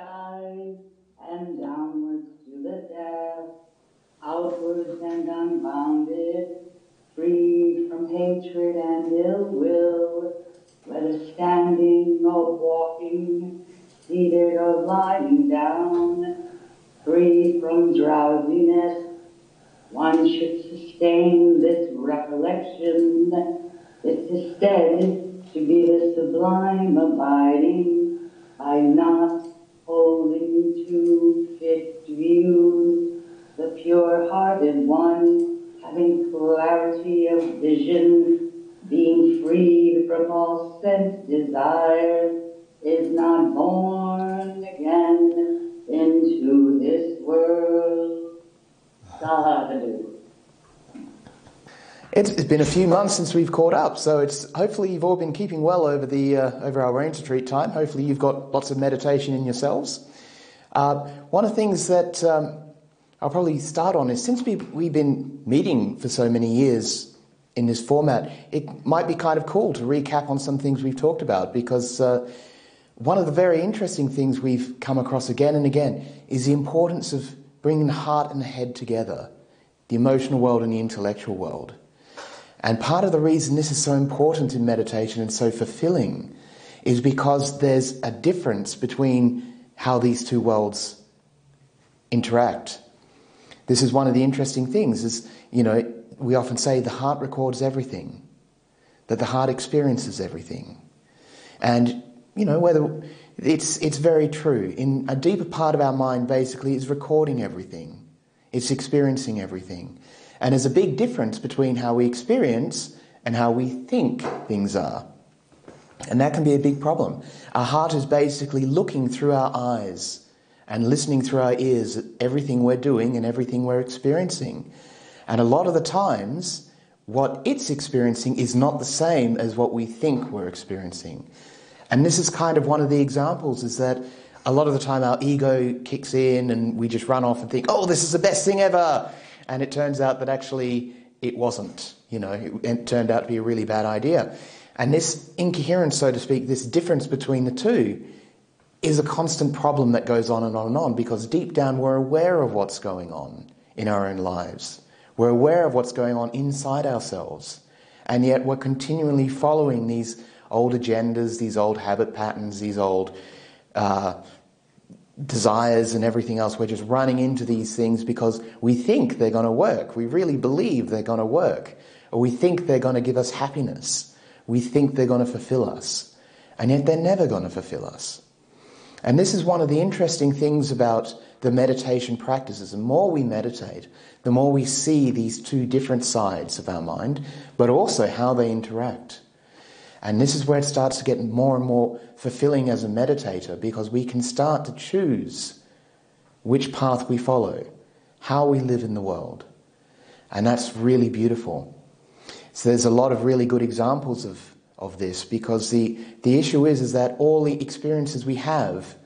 skies and downwards to the depths, outwards and unbounded, free from hatred and ill will, whether standing or walking, seated or lying down, free from drowsiness. One should sustain this recollection, this instead to be the sublime abiding by not holding to fixed views, the pure-hearted one having clarity of vision, being freed from all sense desires, is not born again into this world. Sadhu. It's, it's been a few months since we've caught up, so it's hopefully you've all been keeping well over the uh, over our rain retreat time. Hopefully you've got lots of meditation in yourselves. Uh, one of the things that um, I'll probably start on is since we, we've been meeting for so many years in this format, it might be kind of cool to recap on some things we've talked about because uh, one of the very interesting things we've come across again and again is the importance of bringing the heart and the head together, the emotional world and the intellectual world. And part of the reason this is so important in meditation and so fulfilling is because there's a difference between how these two worlds interact. This is one of the interesting things is, you know, we often say the heart records everything, that the heart experiences everything. And, you know, whether it's, it's very true. In a deeper part of our mind, basically, is recording everything. It's experiencing everything. And there's a big difference between how we experience and how we think things are. And that can be a big problem. Our heart is basically looking through our eyes and listening through our ears at everything we're doing and everything we're experiencing. And a lot of the times, what it's experiencing is not the same as what we think we're experiencing. And this is kind of one of the examples is that a lot of the time our ego kicks in and we just run off and think, oh, this is the best thing ever. And it turns out that actually it wasn't. You know, it, it turned out to be a really bad idea. And this incoherence, so to speak, this difference between the two, is a constant problem that goes on and on and on because deep down we're aware of what's going on in our own lives. We're aware of what's going on inside ourselves. And yet we're continually following these old agendas, these old habit patterns, these old uh, desires and everything else. We're just running into these things because we think they're going to work. We really believe they're going to work. Or we think they're going to give us happiness. We think they're going to fulfill us. And yet they're never going to fulfill us. And this is one of the interesting things about the meditation practices. The more we meditate, the more we see these two different sides of our mind, but also how they interact. And this is where it starts to get more and more fulfilling as a meditator because we can start to choose which path we follow, how we live in the world. And that's really beautiful. So there's a lot of really good examples of of this because the, the issue is, is that all the experiences we have,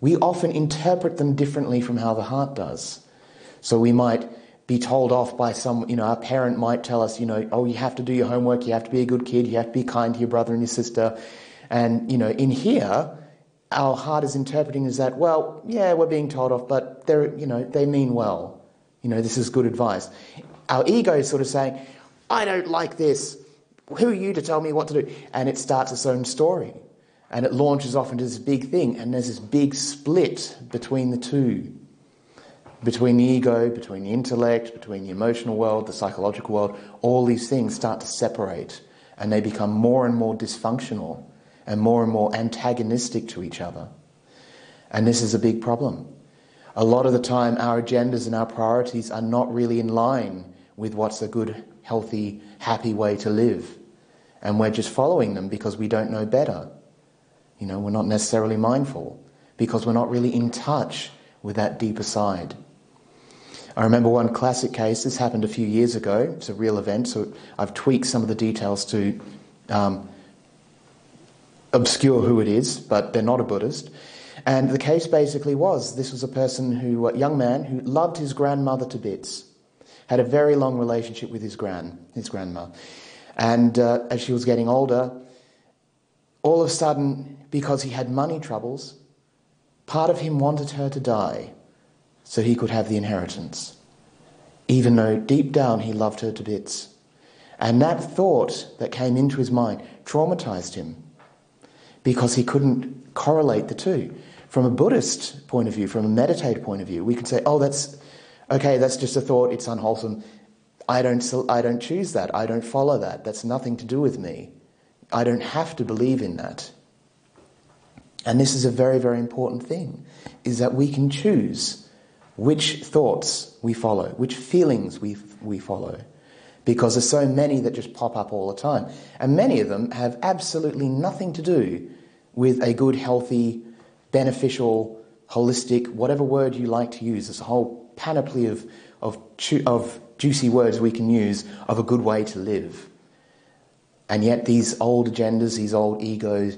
we often interpret them differently from how the heart does. So we might be told off by some, you know, our parent might tell us, you know, oh, you have to do your homework, you have to be a good kid, you have to be kind to your brother and your sister. And, you know, in here, our heart is interpreting as that, well, yeah, we're being told off, but they're, you know, they mean well. You know, this is good advice. Our ego is sort of saying, I don't like this. Who are you to tell me what to do? And it starts its own story. And it launches off into this big thing. And there's this big split between the two between the ego, between the intellect, between the emotional world, the psychological world. All these things start to separate. And they become more and more dysfunctional and more and more antagonistic to each other. And this is a big problem. A lot of the time, our agendas and our priorities are not really in line with what's a good healthy, happy way to live. And we're just following them because we don't know better. You know, we're not necessarily mindful because we're not really in touch with that deeper side. I remember one classic case, this happened a few years ago, it's a real event, so I've tweaked some of the details to um, obscure who it is, but they're not a Buddhist. And the case basically was this was a person who, a young man who loved his grandmother to bits had a very long relationship with his gran, his grandma. And uh, as she was getting older, all of a sudden, because he had money troubles, part of him wanted her to die so he could have the inheritance, even though deep down he loved her to bits. And that thought that came into his mind traumatized him because he couldn't correlate the two. From a Buddhist point of view, from a meditative point of view, we could say, oh, that's okay, that's just a thought, it's unwholesome. I don't, I don't choose that, I don't follow that, that's nothing to do with me. I don't have to believe in that. And this is a very, very important thing, is that we can choose which thoughts we follow, which feelings we, we follow. Because there's so many that just pop up all the time. And many of them have absolutely nothing to do with a good, healthy, beneficial, holistic, whatever word you like to use. There's a whole panoply of, of, of juicy words we can use of a good way to live. And yet these old agendas, these old egos,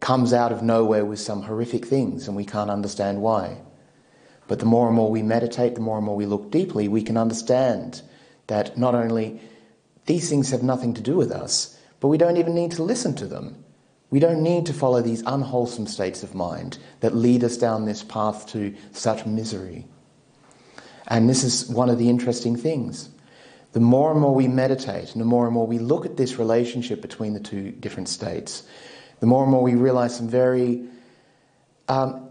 comes out of nowhere with some horrific things and we can't understand why. But the more and more we meditate, the more and more we look deeply, we can understand that not only these things have nothing to do with us, but we don't even need to listen to them. We don't need to follow these unwholesome states of mind that lead us down this path to such misery. And this is one of the interesting things. The more and more we meditate, and the more and more we look at this relationship between the two different states, the more and more we realize some very um,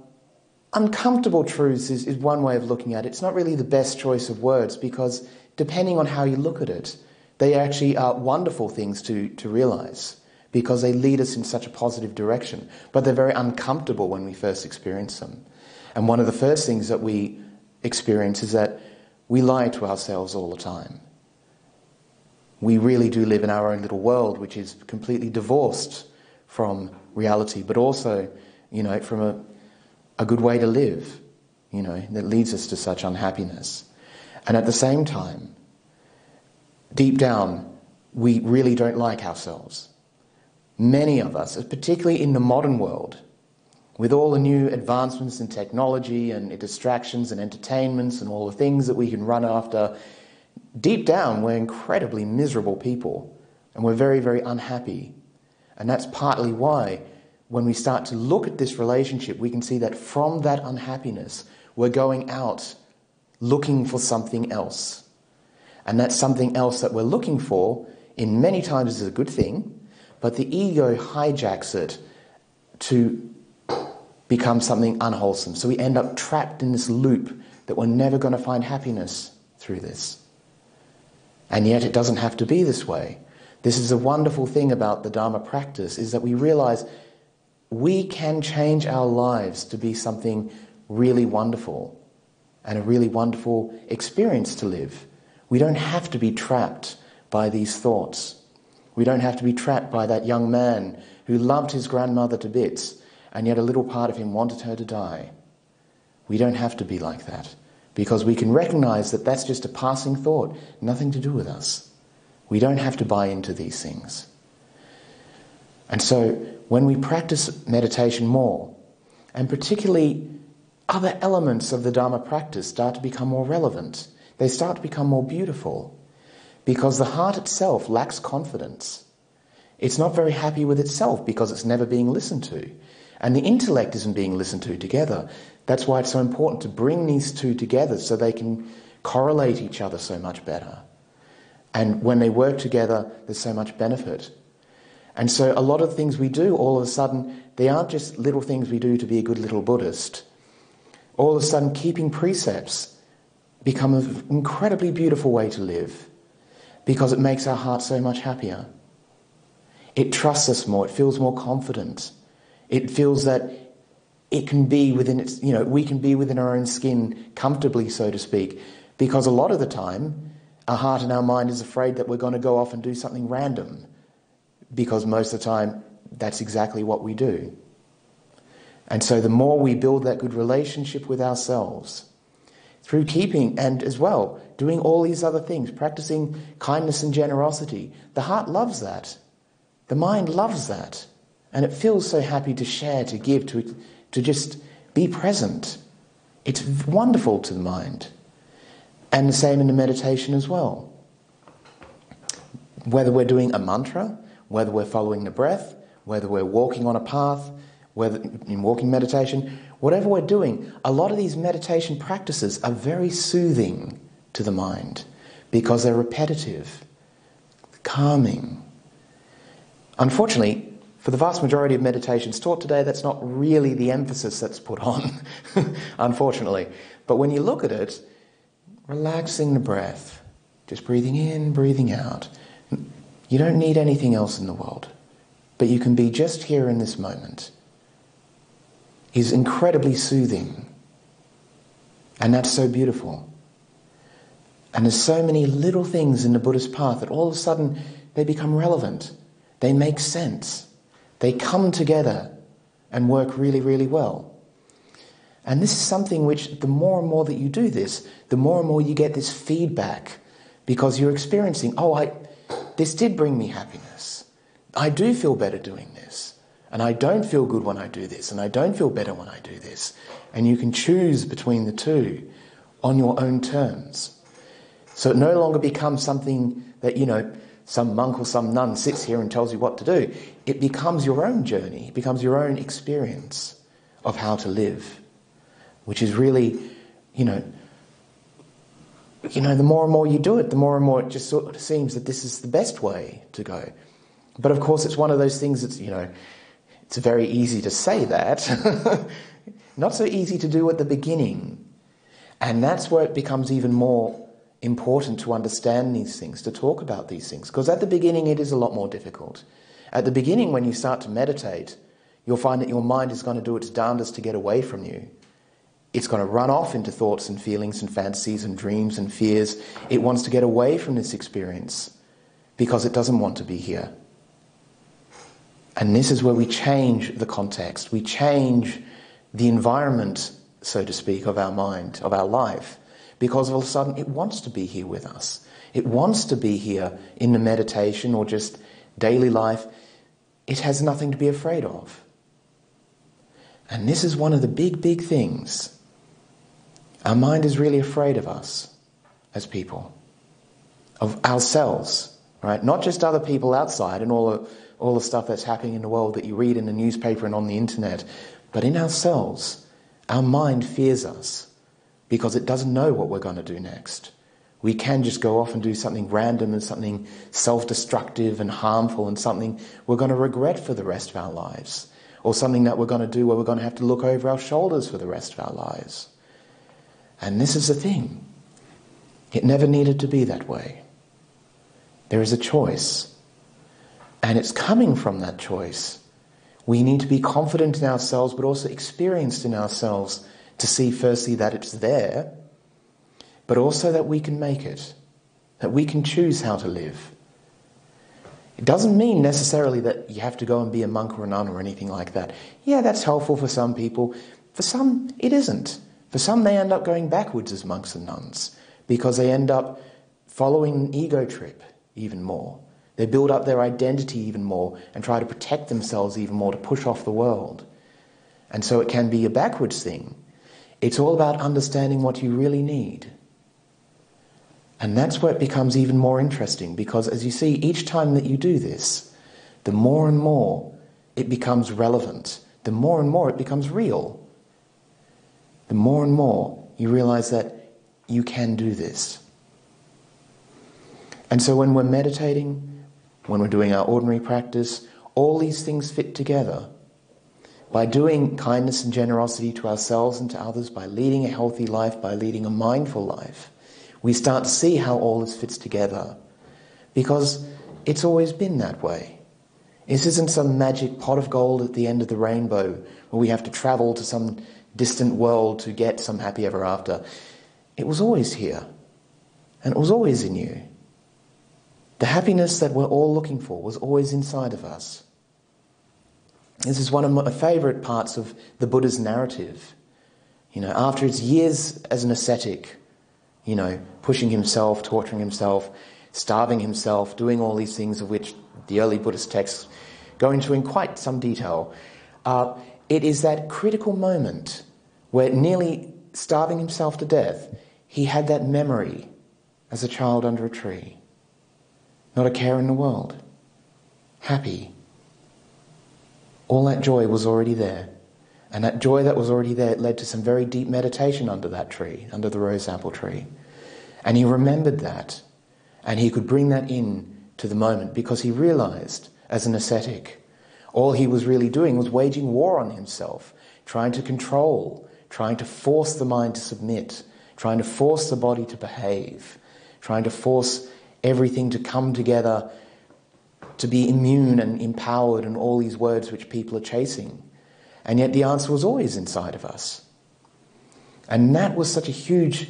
uncomfortable truths, is, is one way of looking at it. It's not really the best choice of words because depending on how you look at it, they actually are wonderful things to, to realize because they lead us in such a positive direction. But they're very uncomfortable when we first experience them. And one of the first things that we experience is that we lie to ourselves all the time. We really do live in our own little world, which is completely divorced from reality, but also, you know, from a, a good way to live, you know, that leads us to such unhappiness. And at the same time, deep down, we really don't like ourselves. Many of us, particularly in the modern world, with all the new advancements in technology and distractions and entertainments and all the things that we can run after, deep down we're incredibly miserable people and we're very, very unhappy and that's partly why, when we start to look at this relationship, we can see that from that unhappiness, we're going out looking for something else. And that something else that we're looking for, in many times, is a good thing, but the ego hijacks it to become something unwholesome. So we end up trapped in this loop that we're never going to find happiness through this. And yet it doesn't have to be this way. This is a wonderful thing about the Dharma practice is that we realize we can change our lives to be something really wonderful and a really wonderful experience to live. We don't have to be trapped by these thoughts. We don't have to be trapped by that young man who loved his grandmother to bits and yet a little part of him wanted her to die. We don't have to be like that because we can recognize that that's just a passing thought, nothing to do with us. We don't have to buy into these things. And so when we practice meditation more, and particularly other elements of the Dharma practice start to become more relevant, they start to become more beautiful, because the heart itself lacks confidence. It's not very happy with itself because it's never being listened to. And the intellect isn't being listened to together. That's why it's so important to bring these two together so they can correlate each other so much better. And when they work together, there's so much benefit. And so a lot of things we do, all of a sudden, they aren't just little things we do to be a good little Buddhist. All of a sudden, keeping precepts become an incredibly beautiful way to live because it makes our heart so much happier. It trusts us more. It feels more confident. It feels that it can be within its, you know, we can be within our own skin comfortably, so to speak, because a lot of the time, our heart and our mind is afraid that we're going to go off and do something random because most of the time that's exactly what we do. And so the more we build that good relationship with ourselves, through keeping and as well doing all these other things, practicing kindness and generosity, the heart loves that. The mind loves that. And it feels so happy to share, to give, to, to just be present. It's wonderful to the mind. And the same in the meditation as well. Whether we're doing a mantra, whether we're following the breath, whether we're walking on a path, whether in walking meditation, whatever we're doing, a lot of these meditation practices are very soothing to the mind because they're repetitive, calming. Unfortunately, for the vast majority of meditations taught today, that's not really the emphasis that's put on, unfortunately. But when you look at it, relaxing the breath, just breathing in, breathing out. You don't need anything else in the world, but you can be just here in this moment is incredibly soothing. And that's so beautiful. And there's so many little things in the Buddhist path that all of a sudden they become relevant. They make sense. They come together and work really, really well. And this is something which, the more and more that you do this, the more and more you get this feedback because you're experiencing, oh, I, this did bring me happiness. I do feel better doing this. And I don't feel good when I do this, and I don't feel better when I do this. And you can choose between the two on your own terms. So it no longer becomes something that, you know, some monk or some nun sits here and tells you what to do. It becomes your own journey, it becomes your own experience of how to live, which is really, you know, you know, the more and more you do it, the more and more it just sort of seems that this is the best way to go. But of course, it's one of those things that's, you know, it's very easy to say that, not so easy to do at the beginning. And that's where it becomes even more important to understand these things, to talk about these things. Because at the beginning, it is a lot more difficult. At the beginning, when you start to meditate, you'll find that your mind is going to do its darndest to get away from you. It's going to run off into thoughts and feelings and fantasies and dreams and fears. It wants to get away from this experience because it doesn't want to be here. And this is where we change the context, we change the environment, so to speak, of our mind, of our life, because all of a sudden it wants to be here with us. It wants to be here in the meditation or just daily life. It has nothing to be afraid of. And this is one of the big, big things. Our mind is really afraid of us as people, of ourselves, right? Not just other people outside and all the all the stuff that's happening in the world that you read in the newspaper and on the internet. But in ourselves, our mind fears us because it doesn't know what we're going to do next. We can just go off and do something random and something self destructive and harmful and something we're going to regret for the rest of our lives. Or something that we're going to do where we're going to have to look over our shoulders for the rest of our lives. And this is the thing it never needed to be that way. There is a choice. And it's coming from that choice. We need to be confident in ourselves, but also experienced in ourselves to see, firstly, that it's there, but also that we can make it, that we can choose how to live. It doesn't mean necessarily that you have to go and be a monk or a nun or anything like that. Yeah, that's helpful for some people. For some, it isn't. For some, they end up going backwards as monks and nuns because they end up following an ego trip even more. They build up their identity even more and try to protect themselves even more to push off the world. And so it can be a backwards thing. It's all about understanding what you really need. And that's where it becomes even more interesting because, as you see, each time that you do this, the more and more it becomes relevant, the more and more it becomes real. The more and more you realize that you can do this. And so when we're meditating, when we're doing our ordinary practice, all these things fit together. By doing kindness and generosity to ourselves and to others, by leading a healthy life, by leading a mindful life, we start to see how all this fits together. Because it's always been that way. This isn't some magic pot of gold at the end of the rainbow where we have to travel to some distant world to get some happy ever after. It was always here. And it was always in you. The happiness that we're all looking for was always inside of us. This is one of my favourite parts of the Buddha's narrative. You know, after his years as an ascetic, you know, pushing himself, torturing himself, starving himself, doing all these things of which the early Buddhist texts go into in quite some detail, uh, it is that critical moment where nearly starving himself to death, he had that memory as a child under a tree. Not a care in the world. Happy. All that joy was already there. And that joy that was already there led to some very deep meditation under that tree, under the rose apple tree. And he remembered that. And he could bring that in to the moment because he realized, as an ascetic, all he was really doing was waging war on himself, trying to control, trying to force the mind to submit, trying to force the body to behave, trying to force everything to come together to be immune and empowered and all these words which people are chasing. And yet the answer was always inside of us. And that was such a huge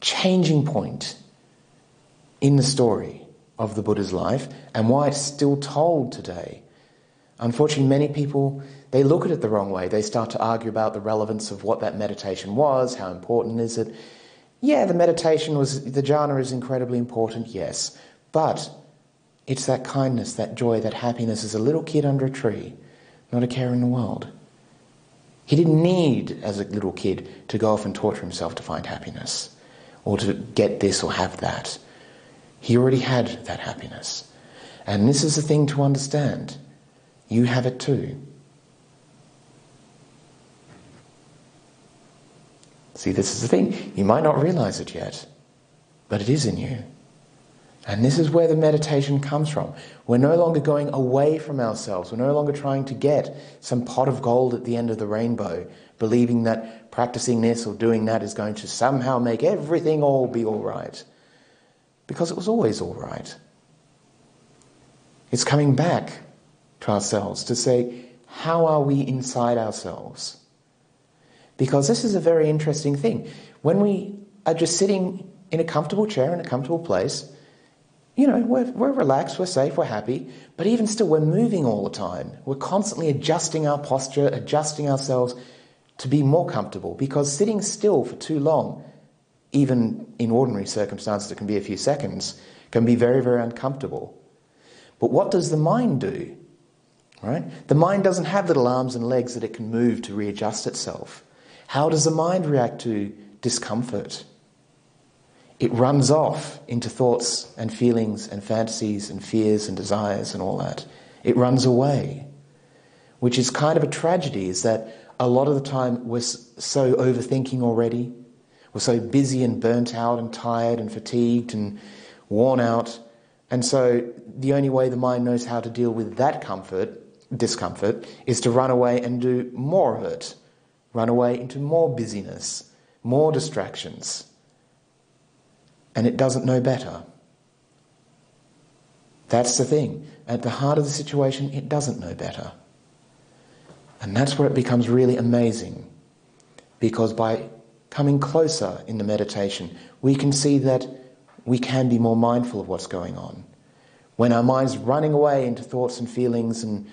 changing point in the story of the Buddha's life and why it's still told today. Unfortunately, many people they look at it the wrong way. They start to argue about the relevance of what that meditation was, how important is it. Yeah, the meditation was the jhana is incredibly important, yes. But it's that kindness, that joy, that happiness as a little kid under a tree, not a care in the world. He didn't need, as a little kid, to go off and torture himself to find happiness or to get this or have that. He already had that happiness. And this is the thing to understand. You have it too. See, this is the thing. You might not realize it yet, but it is in you. And this is where the meditation comes from. We're no longer going away from ourselves. We're no longer trying to get some pot of gold at the end of the rainbow, believing that practicing this or doing that is going to somehow make everything all be all right. Because it was always all right. It's coming back to ourselves to say, how are we inside ourselves? Because this is a very interesting thing. When we are just sitting in a comfortable chair in a comfortable place, you know, we're, we're relaxed, we're safe, we're happy, but even still, we're moving all the time. We're constantly adjusting our posture, adjusting ourselves to be more comfortable because sitting still for too long, even in ordinary circumstances, it can be a few seconds, can be very, very uncomfortable. But what does the mind do? Right? The mind doesn't have little arms and legs that it can move to readjust itself. How does the mind react to discomfort? It runs off into thoughts and feelings and fantasies and fears and desires and all that. It runs away, which is kind of a tragedy, is that a lot of the time we're so overthinking already. We're so busy and burnt out and tired and fatigued and worn out. And so the only way the mind knows how to deal with that comfort, discomfort, is to run away and do more of it. Run away into more busyness, more distractions and it doesn't know better. That's the thing. At the heart of the situation, it doesn't know better. And that's where it becomes really amazing. Because by coming closer in the meditation, we can see that we can be more mindful of what's going on. When our mind's running away into thoughts and feelings and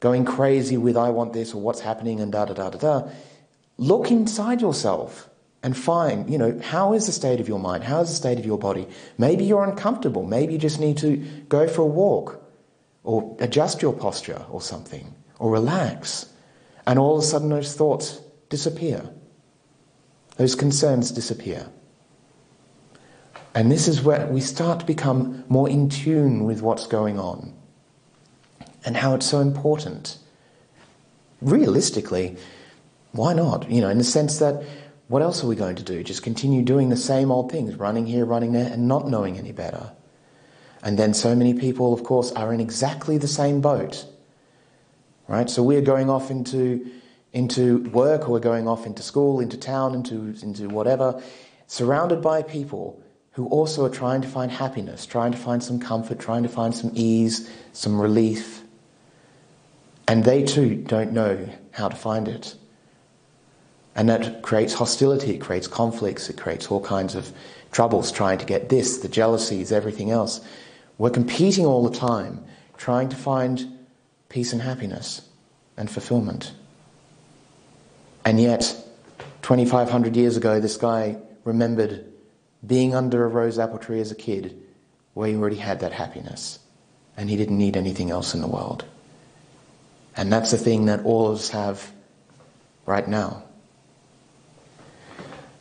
going crazy with I want this or what's happening and da da da da da, look inside yourself and find, you know, how is the state of your mind? How is the state of your body? Maybe you're uncomfortable. Maybe you just need to go for a walk or adjust your posture or something or relax. And all of a sudden, those thoughts disappear. Those concerns disappear. And this is where we start to become more in tune with what's going on and how it's so important. Realistically, why not? You know, in the sense that what else are we going to do? Just continue doing the same old things, running here, running there, and not knowing any better. And then so many people, of course, are in exactly the same boat. Right? So we're going off into, into work, or we're going off into school, into town, into, into whatever, surrounded by people who also are trying to find happiness, trying to find some comfort, trying to find some ease, some relief. And they too don't know how to find it. And that creates hostility, it creates conflicts, it creates all kinds of troubles trying to get this, the jealousies, everything else. We're competing all the time, trying to find peace and happiness and fulfillment. And yet, 2,500 years ago, this guy remembered being under a rose apple tree as a kid where he already had that happiness and he didn't need anything else in the world. And that's the thing that all of us have right now.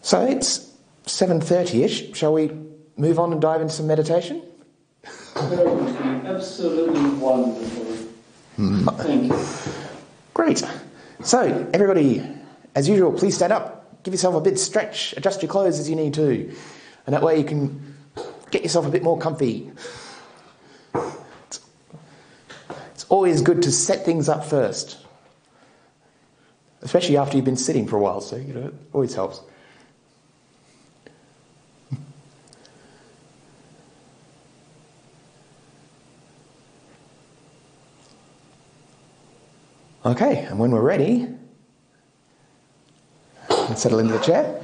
So it's 7.30ish. Shall we move on and dive into some meditation? Absolutely wonderful. Thank you. Great. So, everybody, as usual, please stand up. Give yourself a bit stretch. Adjust your clothes as you need to. And that way you can get yourself a bit more comfy. It's, it's always good to set things up first. Especially after you've been sitting for a while, so you know, it always helps. Okay, and when we're ready, let's settle into the chair.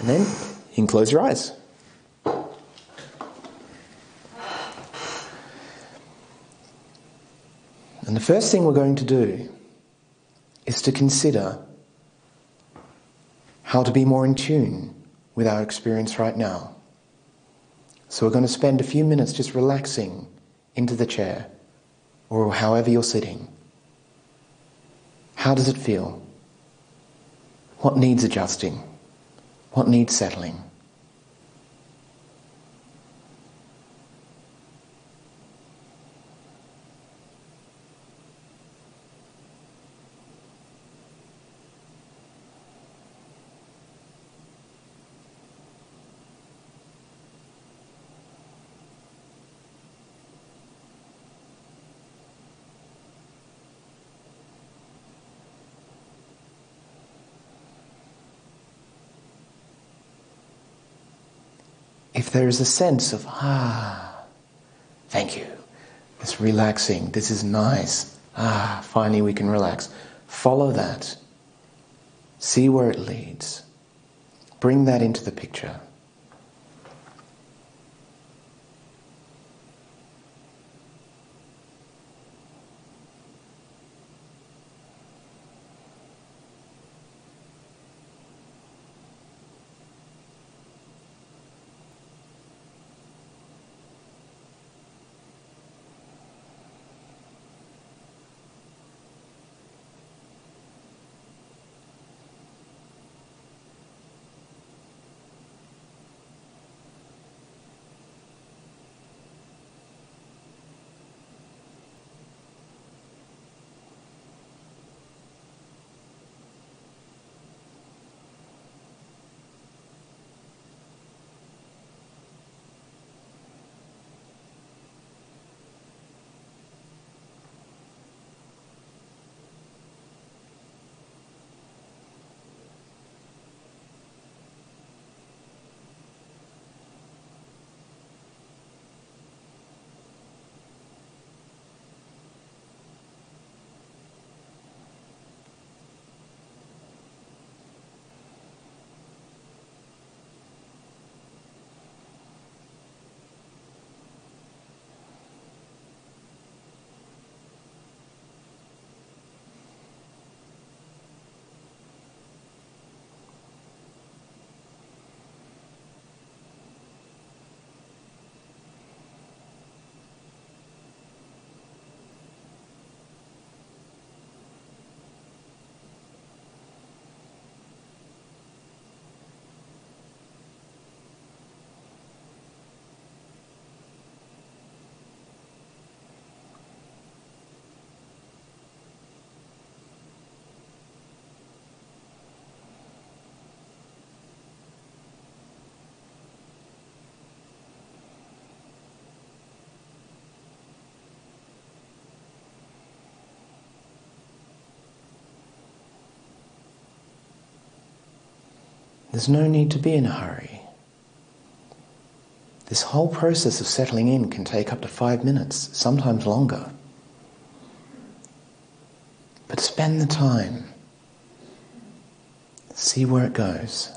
And then you can close your eyes. And the first thing we're going to do is to consider how to be more in tune with our experience right now. So we're going to spend a few minutes just relaxing into the chair or however you're sitting. How does it feel? What needs adjusting? What needs settling? if there is a sense of, ah, thank you, it's relaxing, this is nice, ah, finally we can relax, follow that. See where it leads. Bring that into the picture. There's no need to be in a hurry. This whole process of settling in can take up to five minutes, sometimes longer. But spend the time. See where it goes.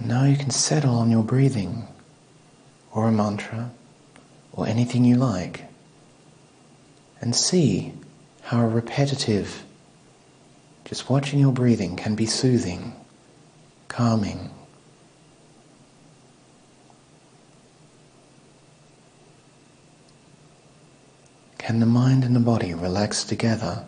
And now you can settle on your breathing, or a mantra, or anything you like, and see how repetitive, just watching your breathing can be soothing, calming. Can the mind and the body relax together?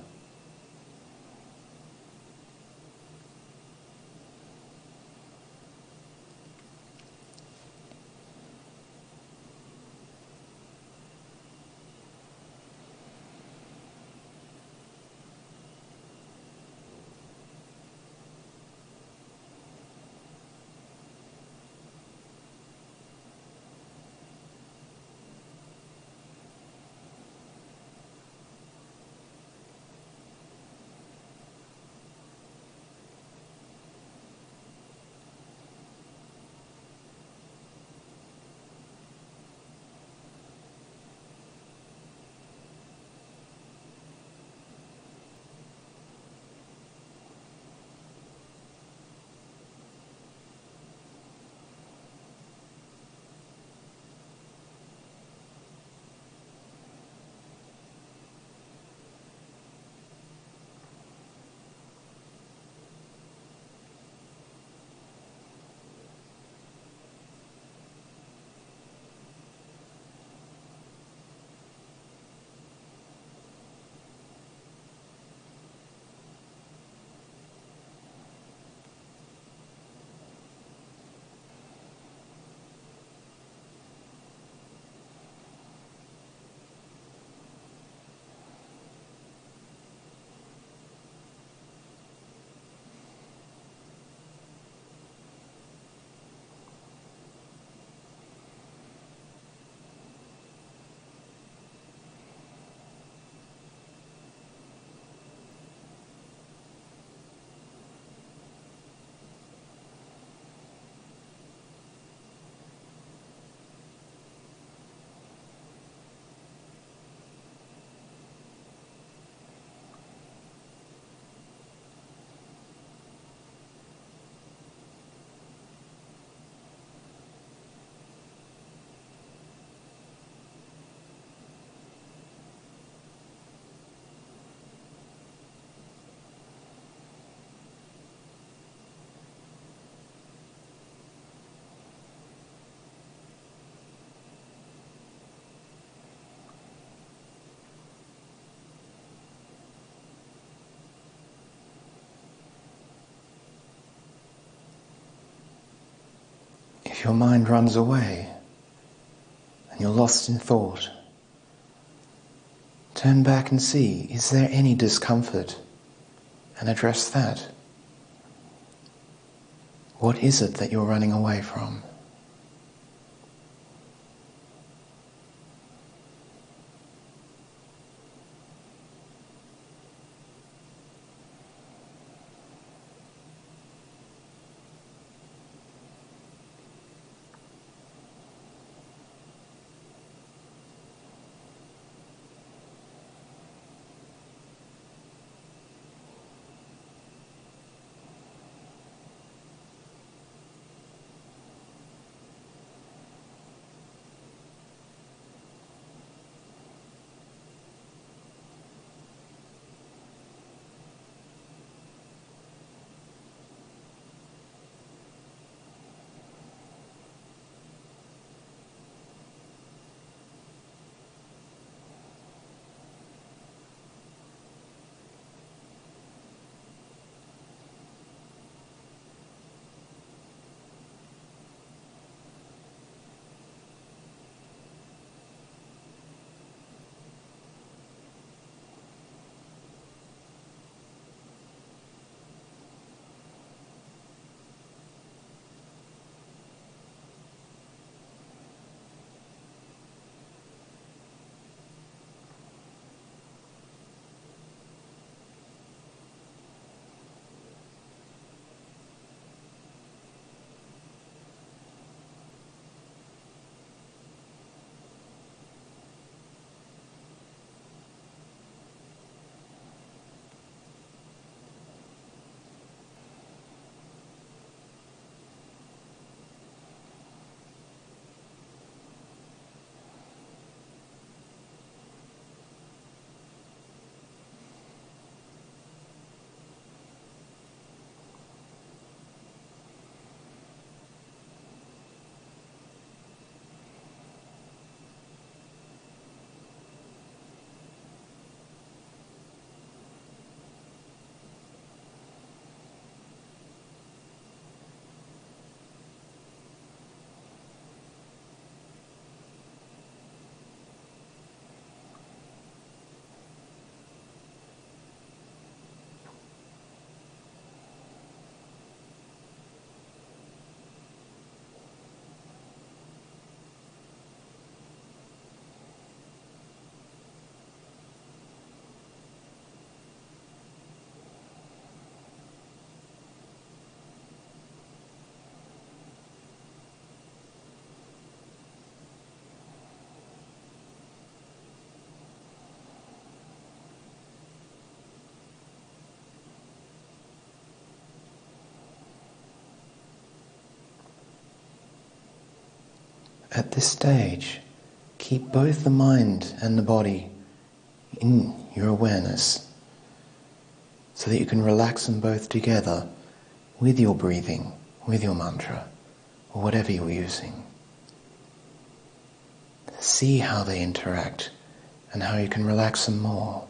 Your mind runs away and you're lost in thought, turn back and see is there any discomfort and address that. What is it that you're running away from? At this stage, keep both the mind and the body in your awareness so that you can relax them both together with your breathing, with your mantra, or whatever you're using. See how they interact and how you can relax them more.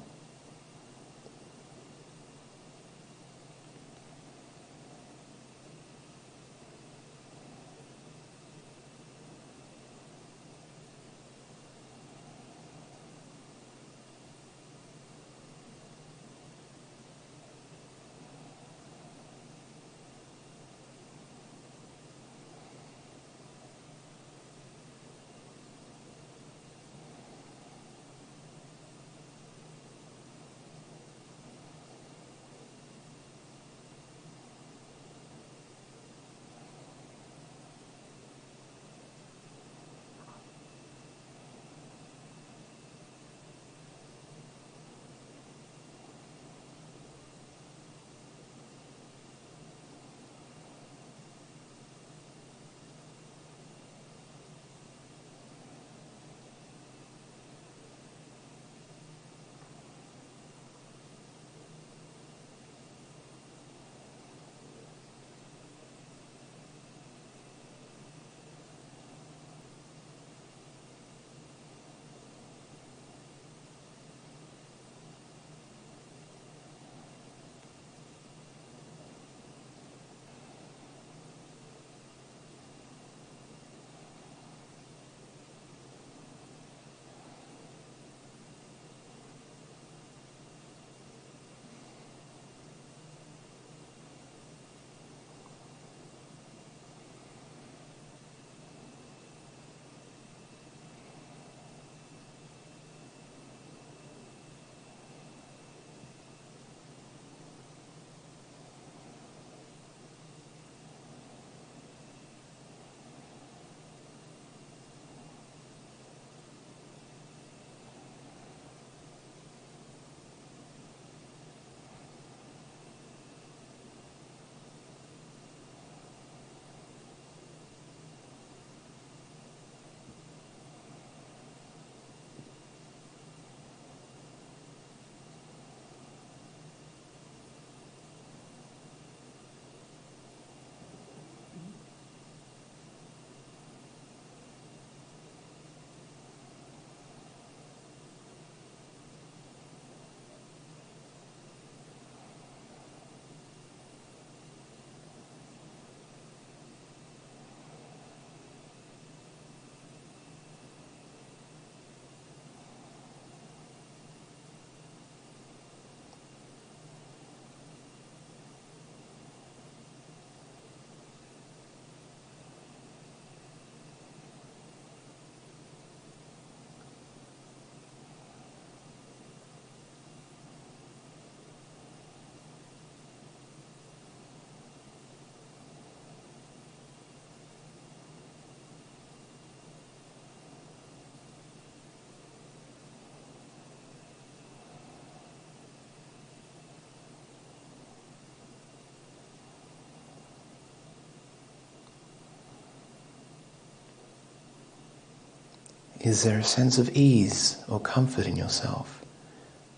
Is there a sense of ease or comfort in yourself?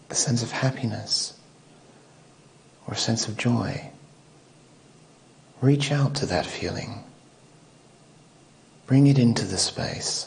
A sense of happiness or a sense of joy? Reach out to that feeling. Bring it into the space.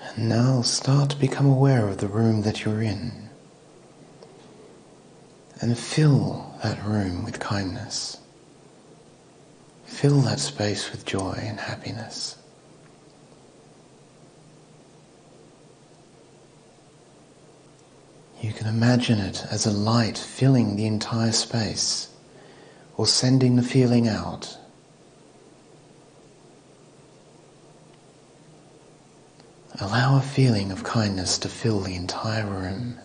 And now start to become aware of the room that you're in and fill that room with kindness. Fill that space with joy and happiness. You can imagine it as a light filling the entire space or sending the feeling out. Allow a feeling of kindness to fill the entire room.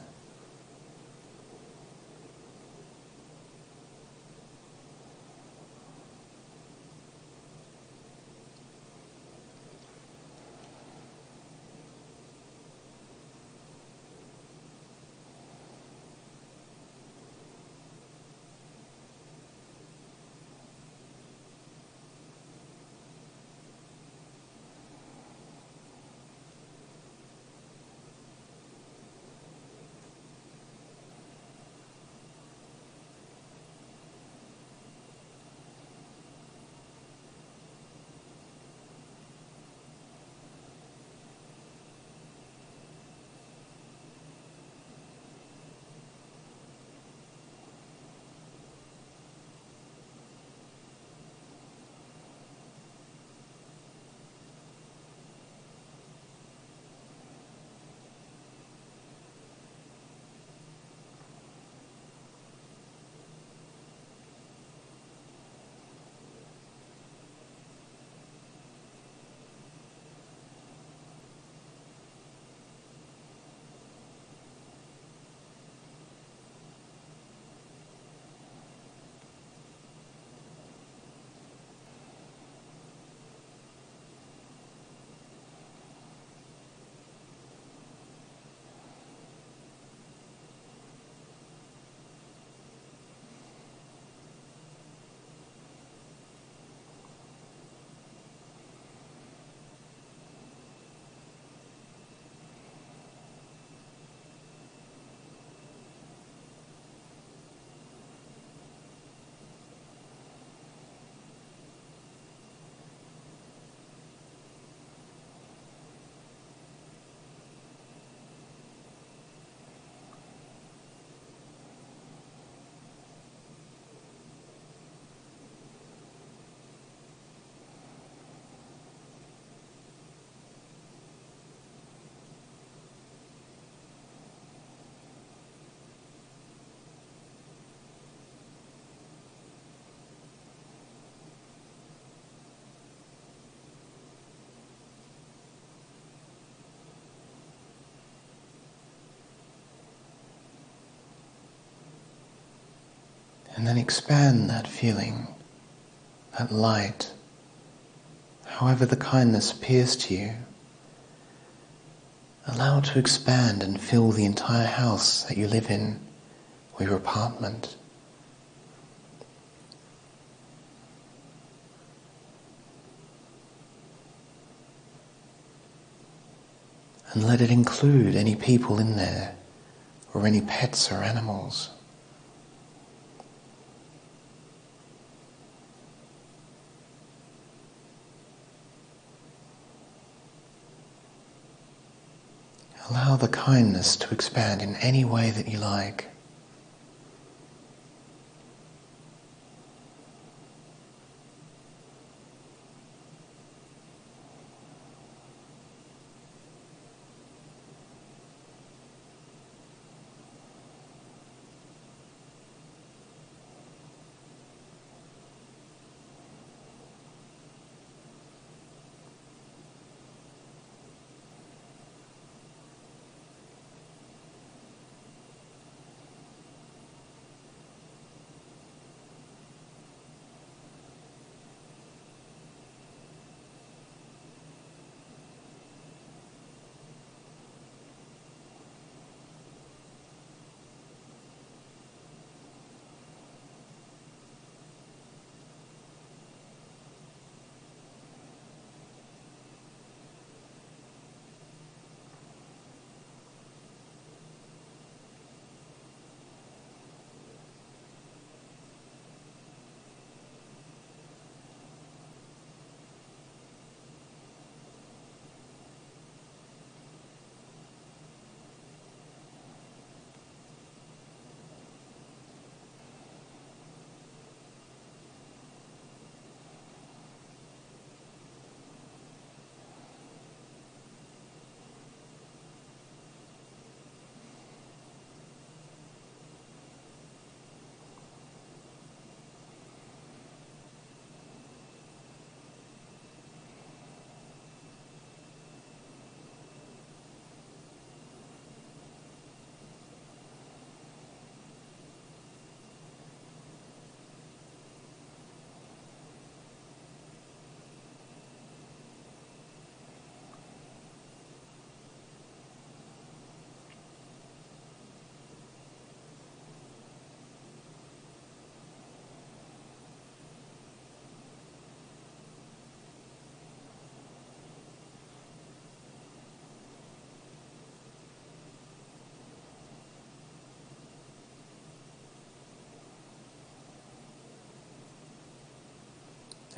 And then expand that feeling, that light, however the kindness appears to you. Allow it to expand and fill the entire house that you live in or your apartment. And let it include any people in there or any pets or animals. Allow the kindness to expand in any way that you like.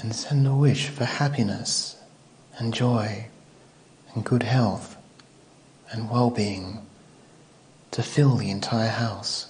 And send a wish for happiness and joy and good health and well being to fill the entire house.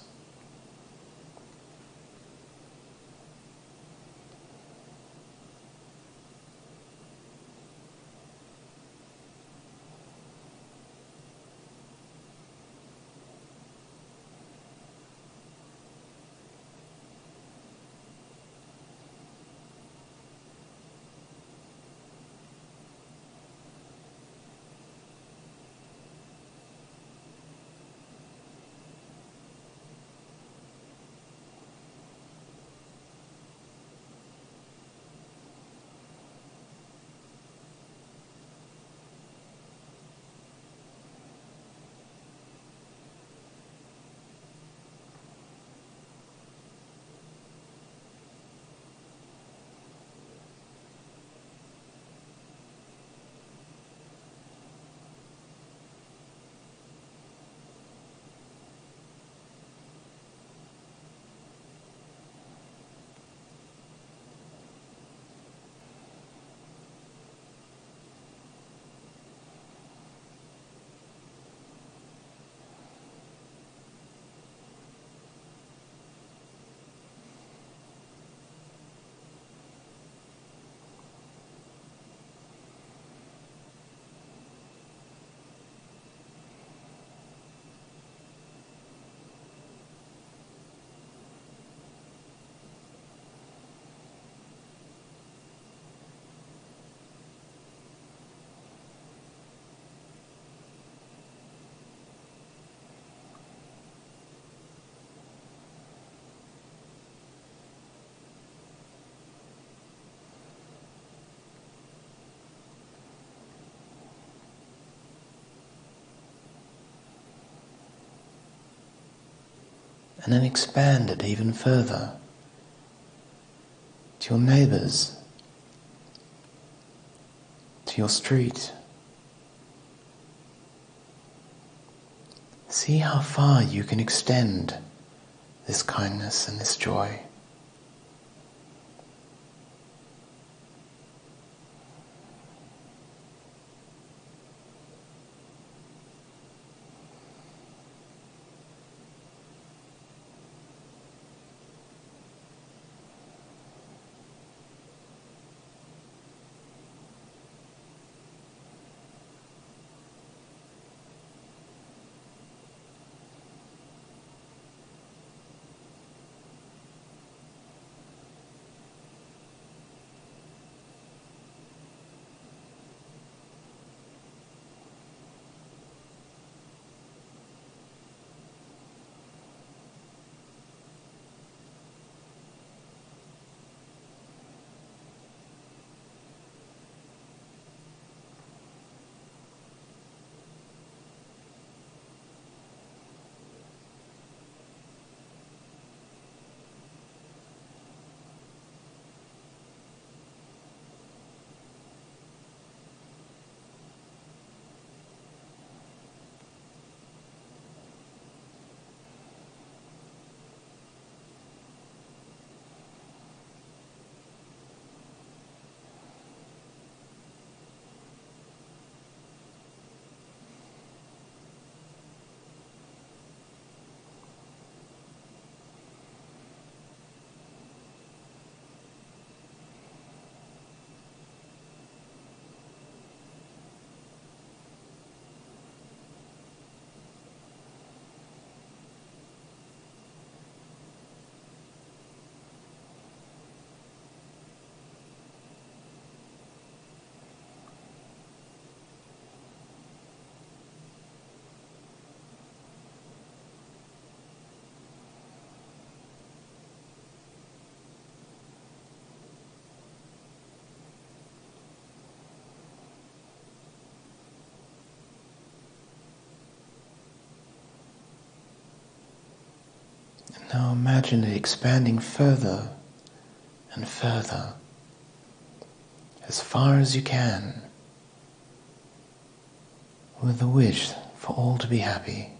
And then expand it even further to your neighbors, to your street. See how far you can extend this kindness and this joy. Now imagine it expanding further and further, as far as you can, with the wish for all to be happy.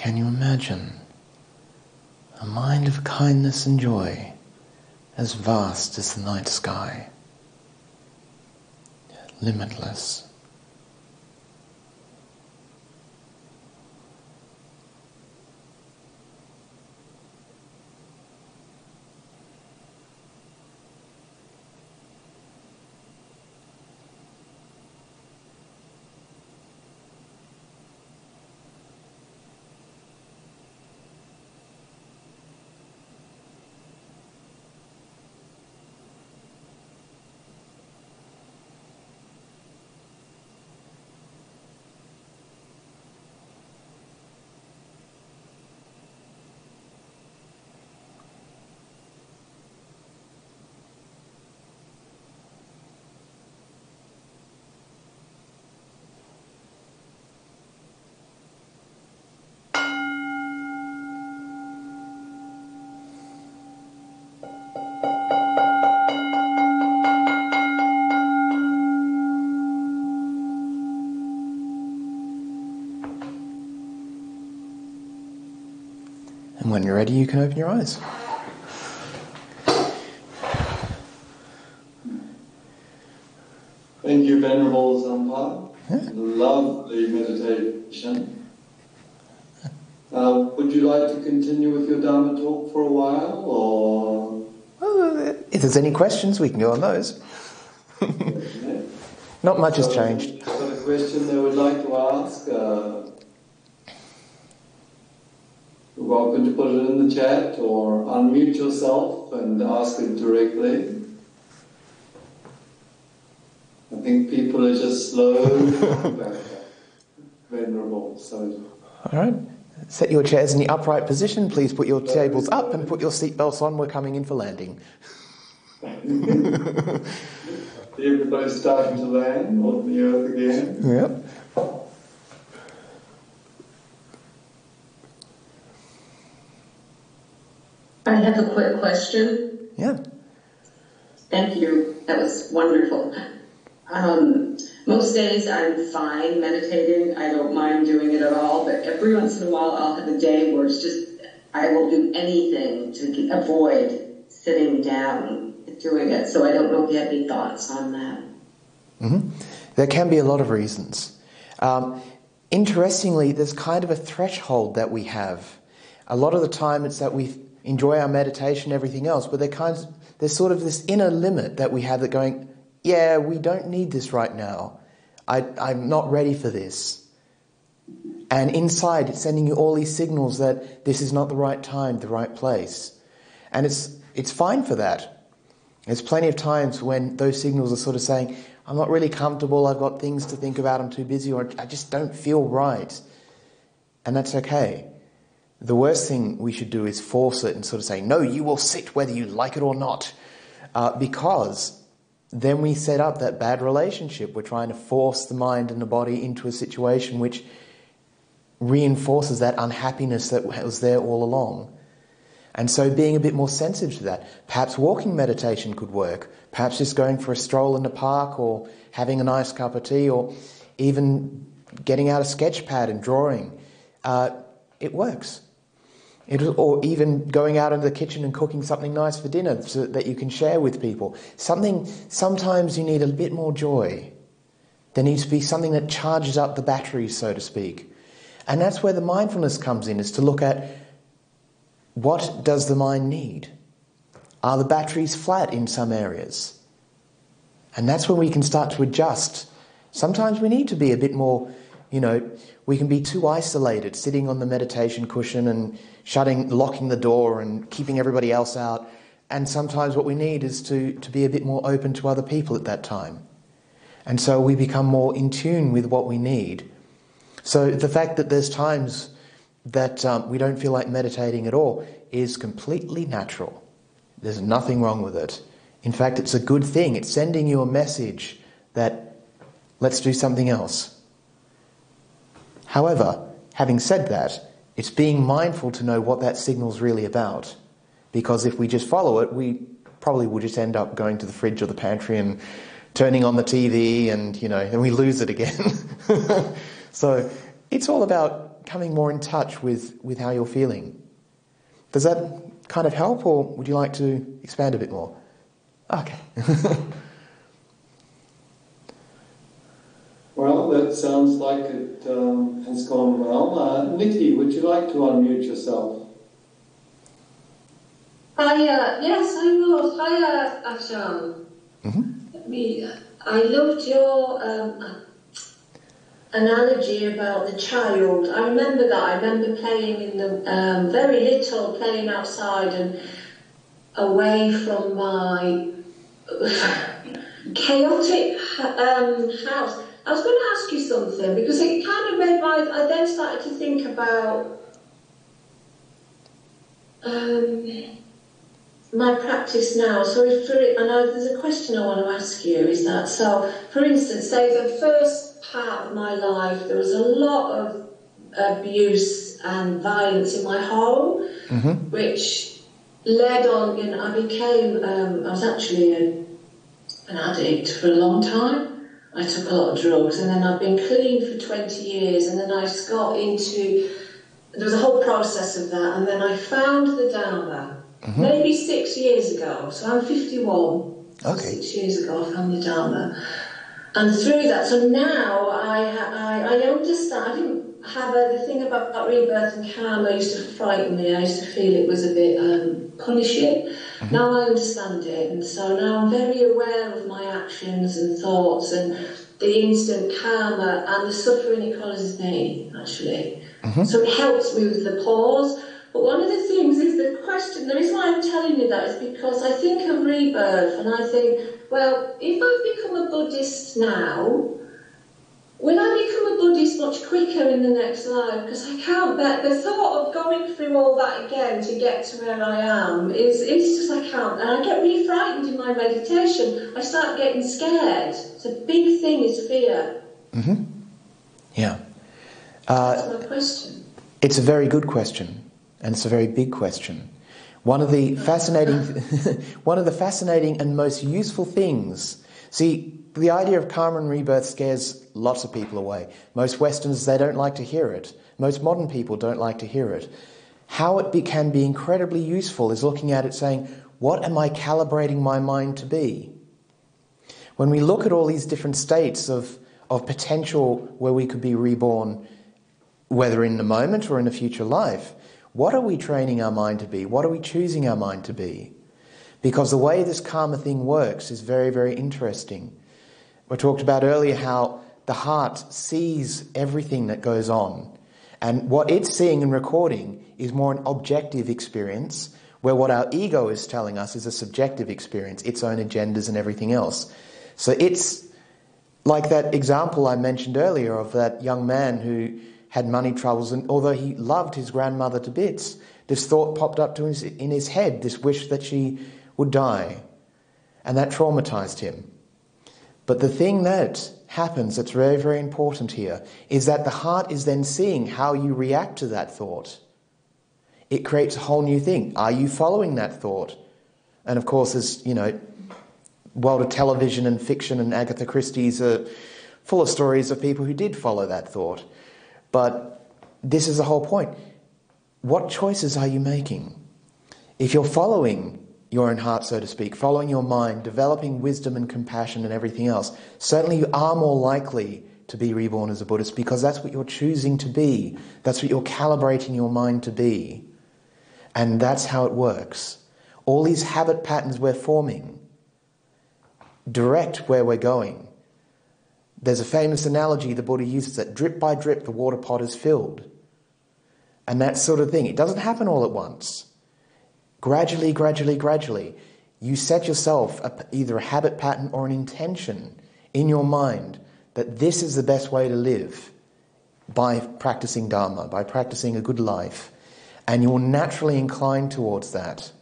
Can you imagine a mind of kindness and joy as vast as the night sky? Limitless. And when you're ready, you can open your eyes. Thank you, Venerable Sampa. Yeah. Lovely meditation. Uh, would you like to continue with your Dharma talk for a while, or? Well, if there's any questions, we can go on those. Not much has changed. I've Got a question they would like to ask? Uh, you're welcome to put it in the chat or unmute yourself and ask it directly. I think people are just slow venerable. So. All right. Set your chairs in the upright position. Please put your tables up and put your seatbelts on. We're coming in for landing. Everybody's starting to land on the earth again. Yep. I have a quick question. Yeah. Thank you. That was wonderful. Um, most days I'm fine meditating. I don't mind doing it at all. But every once in a while I'll have a day where it's just, I will do anything to avoid sitting down and doing it. So I don't know if you have any thoughts on that. Mm-hmm. There can be a lot of reasons. Um, interestingly, there's kind of a threshold that we have. A lot of the time it's that we enjoy our meditation, everything else, but there's sort of this inner limit that we have that going, yeah, we don't need this right now. I, I'm not ready for this. And inside, it's sending you all these signals that this is not the right time, the right place. And it's, it's fine for that. There's plenty of times when those signals are sort of saying, I'm not really comfortable, I've got things to think about, I'm too busy, or I just don't feel right. And that's okay. The worst thing we should do is force it and sort of say, no, you will sit whether you like it or not. Uh, because then we set up that bad relationship. We're trying to force the mind and the body into a situation which reinforces that unhappiness that was there all along. And so being a bit more sensitive to that. Perhaps walking meditation could work. Perhaps just going for a stroll in the park or having a nice cup of tea or even getting out a sketch pad and drawing. Uh, it works. It, or even going out into the kitchen and cooking something nice for dinner so that you can share with people. Something, sometimes you need a bit more joy. There needs to be something that charges up the batteries, so to speak. And that's where the mindfulness comes in, is to look at what does the mind need? Are the batteries flat in some areas? And that's when we can start to adjust. Sometimes we need to be a bit more, you know, we can be too isolated, sitting on the meditation cushion and shutting, locking the door and keeping everybody else out. And sometimes what we need is to, to be a bit more open to other people at that time. And so we become more in tune with what we need. So the fact that there's times that um, we don't feel like meditating at all is completely natural. There's nothing wrong with it. In fact, it's a good thing. It's sending you a message that let's do something else. However, having said that, it's being mindful to know what that signal's really about. Because if we just follow it, we probably will just end up going to the fridge or the pantry and turning on the TV and, you know, and we lose it again. so it's all about coming more in touch with, with how you're feeling. Does that kind of help, or would you like to expand a bit more? Okay. well, that sounds like it um, has gone well. Uh, Nikki, would you like to unmute yourself? Hi, uh, yes, I will. Hi, uh, Ajahn. Mm-hmm. Me, I loved your um, analogy about the child. I remember that. I remember playing in the um, very little, playing outside and away from my chaotic um, house. I was going to ask you something because it kind of made my. I then started to think about. Um, my practice now, so if for I, there's a question I want to ask you is that, so for instance, say the first part of my life, there was a lot of abuse and violence in my home, mm-hmm. which led on, you know, I became, um, I was actually a, an addict for a long time. I took a lot of drugs and then I've been clean for 20 years and then I just got into, there was a whole process of that and then I found the Dharma Mm-hmm. Maybe six years ago. So I'm 51. Okay. Six years ago, I found the Dharma. And through that, so now I, I, I understand. I didn't have a, the thing about, about rebirth and karma used to frighten me. I used to feel it was a bit um, punishing. Mm-hmm. Now I understand it, and so now I'm very aware of my actions and thoughts and the instant karma and the suffering it causes me. Actually, mm-hmm. so it helps me with the pause. But one of the things is the question, the reason why I'm telling you that is because I think of rebirth and I think, well, if I've become a Buddhist now, will I become a Buddhist much quicker in the next life? Because I can't bet the thought of going through all that again to get to where I am is it's just I can't. And I get really frightened in my meditation. I start getting scared. The big thing is fear. Mm-hmm. Yeah. Uh, That's my question. It's a very good question. And it's a very big question. One of the fascinating, one of the fascinating and most useful things. See, the idea of karma and rebirth scares lots of people away. Most Westerners they don't like to hear it. Most modern people don't like to hear it. How it be, can be incredibly useful is looking at it, saying, "What am I calibrating my mind to be?" When we look at all these different states of of potential where we could be reborn, whether in the moment or in a future life, what are we training our mind to be? What are we choosing our mind to be? Because the way this karma thing works is very, very interesting. We talked about earlier how the heart sees everything that goes on. And what it's seeing and recording is more an objective experience, where what our ego is telling us is a subjective experience, its own agendas and everything else. So it's like that example I mentioned earlier of that young man who had money troubles, and although he loved his grandmother to bits, this thought popped up to his, in his head, this wish that she would die, and that traumatized him. But the thing that happens that's very, very important here is that the heart is then seeing how you react to that thought. It creates a whole new thing. Are you following that thought? And of course, as you know, world of television and fiction and Agatha Christie's are full of stories of people who did follow that thought. But this is the whole point. What choices are you making? If you're following your own heart, so to speak, following your mind, developing wisdom and compassion and everything else, certainly you are more likely to be reborn as a Buddhist because that's what you're choosing to be. That's what you're calibrating your mind to be. And that's how it works. All these habit patterns we're forming direct where we're going. There's a famous analogy the Buddha uses that drip by drip the water pot is filled. And that sort of thing. It doesn't happen all at once. Gradually, gradually, gradually, you set yourself a, either a habit pattern or an intention in your mind that this is the best way to live by practicing Dharma, by practicing a good life. And you're naturally inclined towards that.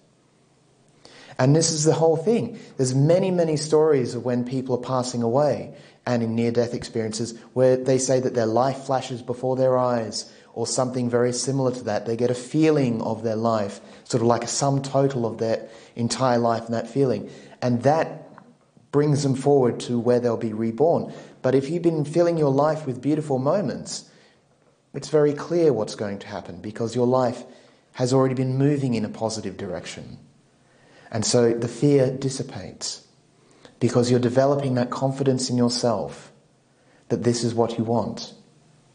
And this is the whole thing. There's many, many stories of when people are passing away and in near death experiences where they say that their life flashes before their eyes or something very similar to that. They get a feeling of their life, sort of like a sum total of their entire life and that feeling. And that brings them forward to where they'll be reborn. But if you've been filling your life with beautiful moments, it's very clear what's going to happen because your life has already been moving in a positive direction. And so the fear dissipates because you're developing that confidence in yourself that this is what you want,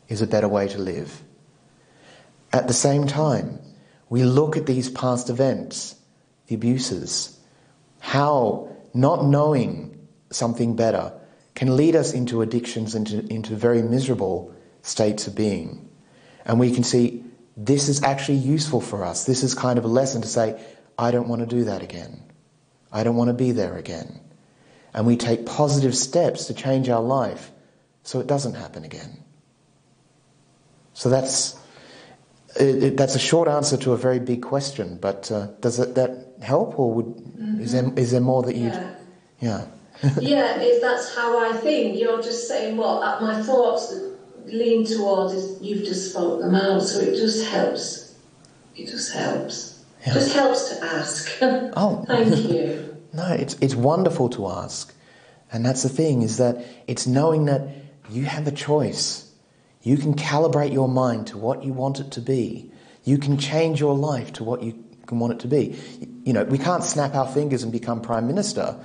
is a better way to live. At the same time, we look at these past events, the abuses, how not knowing something better can lead us into addictions, into, into very miserable states of being. And we can see this is actually useful for us. This is kind of a lesson to say, I don't want to do that again. I don't want to be there again. And we take positive steps to change our life so it doesn't happen again. So that's, it, it, that's a short answer to a very big question, but uh, does it, that help or would, mm-hmm. is, there, is there more that you'd. Yeah. yeah. yeah, if that's how I think. You're just saying what my thoughts lean towards is you've just spoke them out, so it just helps. It just helps. Yeah. Just helps to ask. Oh, thank you. No, it's it's wonderful to ask, and that's the thing is that it's knowing that you have a choice. You can calibrate your mind to what you want it to be. You can change your life to what you can want it to be. You know, we can't snap our fingers and become prime minister,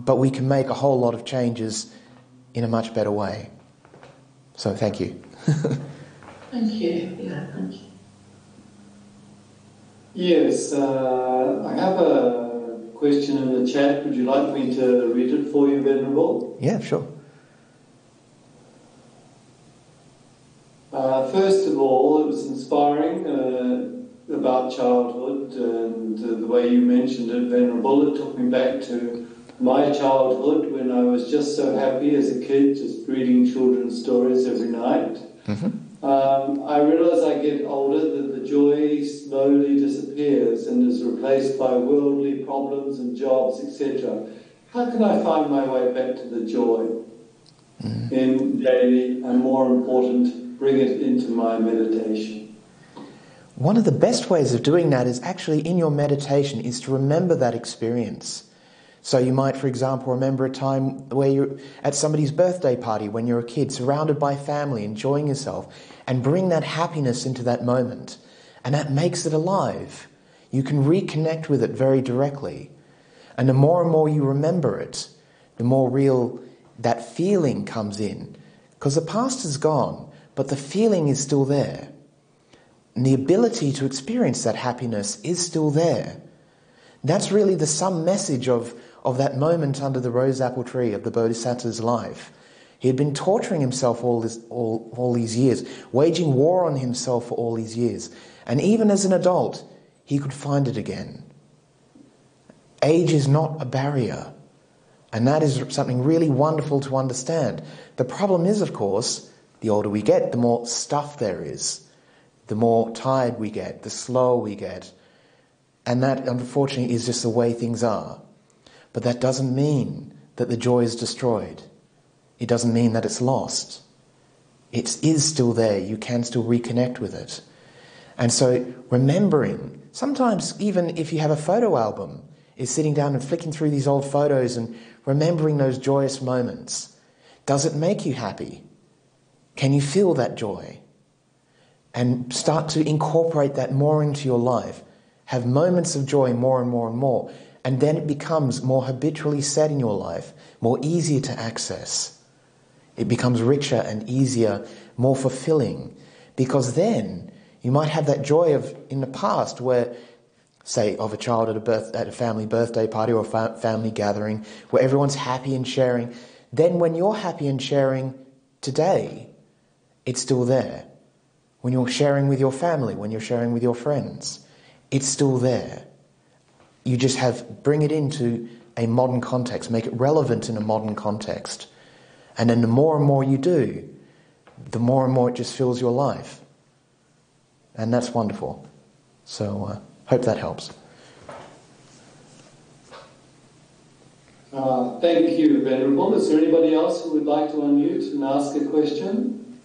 but we can make a whole lot of changes in a much better way. So thank you. thank you. Yeah, thank you. Yes, uh, I have a question in the chat. Would you like me to read it for you, Venerable? Yeah, sure. Uh, first of all, it was inspiring uh, about childhood and uh, the way you mentioned it, Venerable. It took me back to my childhood when I was just so happy as a kid, just reading children's stories every night. Mm-hmm. Um, I realize I get older that the joy slowly disappears and is replaced by worldly problems and jobs, etc. How can I find my way back to the joy mm-hmm. in daily and more important, bring it into my meditation? One of the best ways of doing that is actually in your meditation is to remember that experience. So you might, for example, remember a time where you're at somebody's birthday party when you're a kid, surrounded by family, enjoying yourself, and bring that happiness into that moment. And that makes it alive. You can reconnect with it very directly. And the more and more you remember it, the more real that feeling comes in. Because the past is gone, but the feeling is still there. And the ability to experience that happiness is still there. That's really the sum message of of that moment under the rose apple tree of the Bodhisattva's life. He had been torturing himself all, this, all, all these years, waging war on himself for all these years. And even as an adult, he could find it again. Age is not a barrier. And that is something really wonderful to understand. The problem is, of course, the older we get, the more stuff there is, the more tired we get, the slower we get. And that, unfortunately, is just the way things are. But that doesn't mean that the joy is destroyed. It doesn't mean that it's lost. It is still there. You can still reconnect with it. And so remembering, sometimes even if you have a photo album, is sitting down and flicking through these old photos and remembering those joyous moments. Does it make you happy? Can you feel that joy? And start to incorporate that more into your life. Have moments of joy more and more and more. And then it becomes more habitually set in your life, more easier to access. It becomes richer and easier, more fulfilling. Because then you might have that joy of in the past where, say, of a child at a, birth, at a family birthday party or a fa- family gathering where everyone's happy and sharing. Then when you're happy and sharing today, it's still there. When you're sharing with your family, when you're sharing with your friends, it's still there you just have bring it into a modern context, make it relevant in a modern context. And then the more and more you do, the more and more it just fills your life. And that's wonderful. So, uh, hope that helps. Uh, thank you, Venerable. Is there anybody else who would like to unmute and ask a question?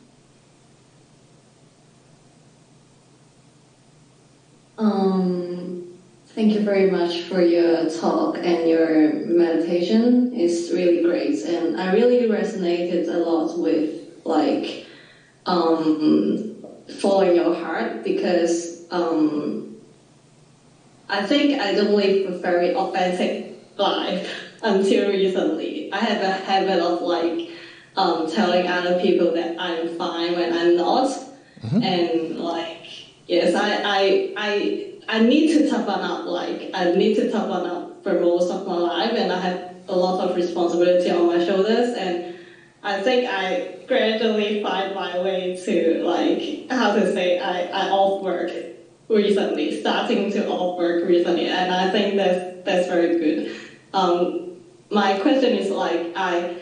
Um, Thank you very much for your talk and your meditation. It's really great, and I really resonated a lot with like um, following your heart because um, I think I don't live a very authentic life until recently. I have a habit of like um, telling other people that I'm fine when I'm not, mm-hmm. and like yes, I, I I I need to toughen up. Like I need to toughen up for most of my life, and I have a lot of responsibility on my shoulders and I think I gradually find my way to like how to say I, I off work recently, starting to off work recently, and I think that's that's very good. Um, my question is like I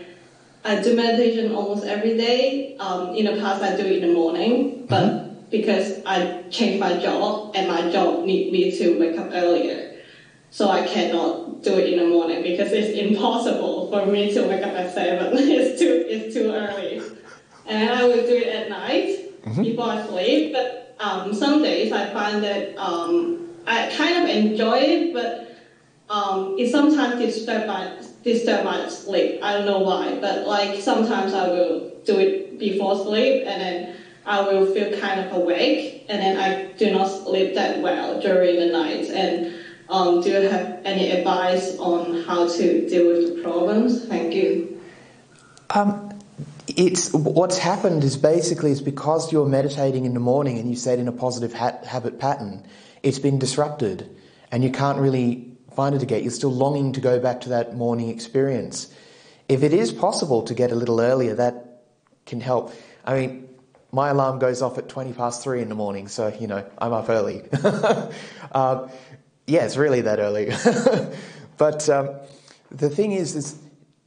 I do meditation almost every day. Um, in the past, I do it in the morning, but mm-hmm. Because I changed my job and my job need me to wake up earlier, so I cannot do it in the morning because it's impossible for me to wake up at seven. it's too it's too early, and I will do it at night mm-hmm. before I sleep. But um, some days I find that um, I kind of enjoy it, but um, it sometimes disturb my disturb my sleep. I don't know why, but like sometimes I will do it before sleep, and then I will feel kind of awake, and then I do not sleep that well during the night and um, do you have any advice on how to deal with the problems? Thank you. Um, it's what's happened is basically it's because you're meditating in the morning and you set in a positive ha- habit pattern. It's been disrupted, and you can't really find it again. You're still longing to go back to that morning experience. If it is possible to get a little earlier, that can help. I mean, my alarm goes off at 20 past three in the morning, so, you know, I'm up early. uh, yeah, it's really that early. but um, the thing is, is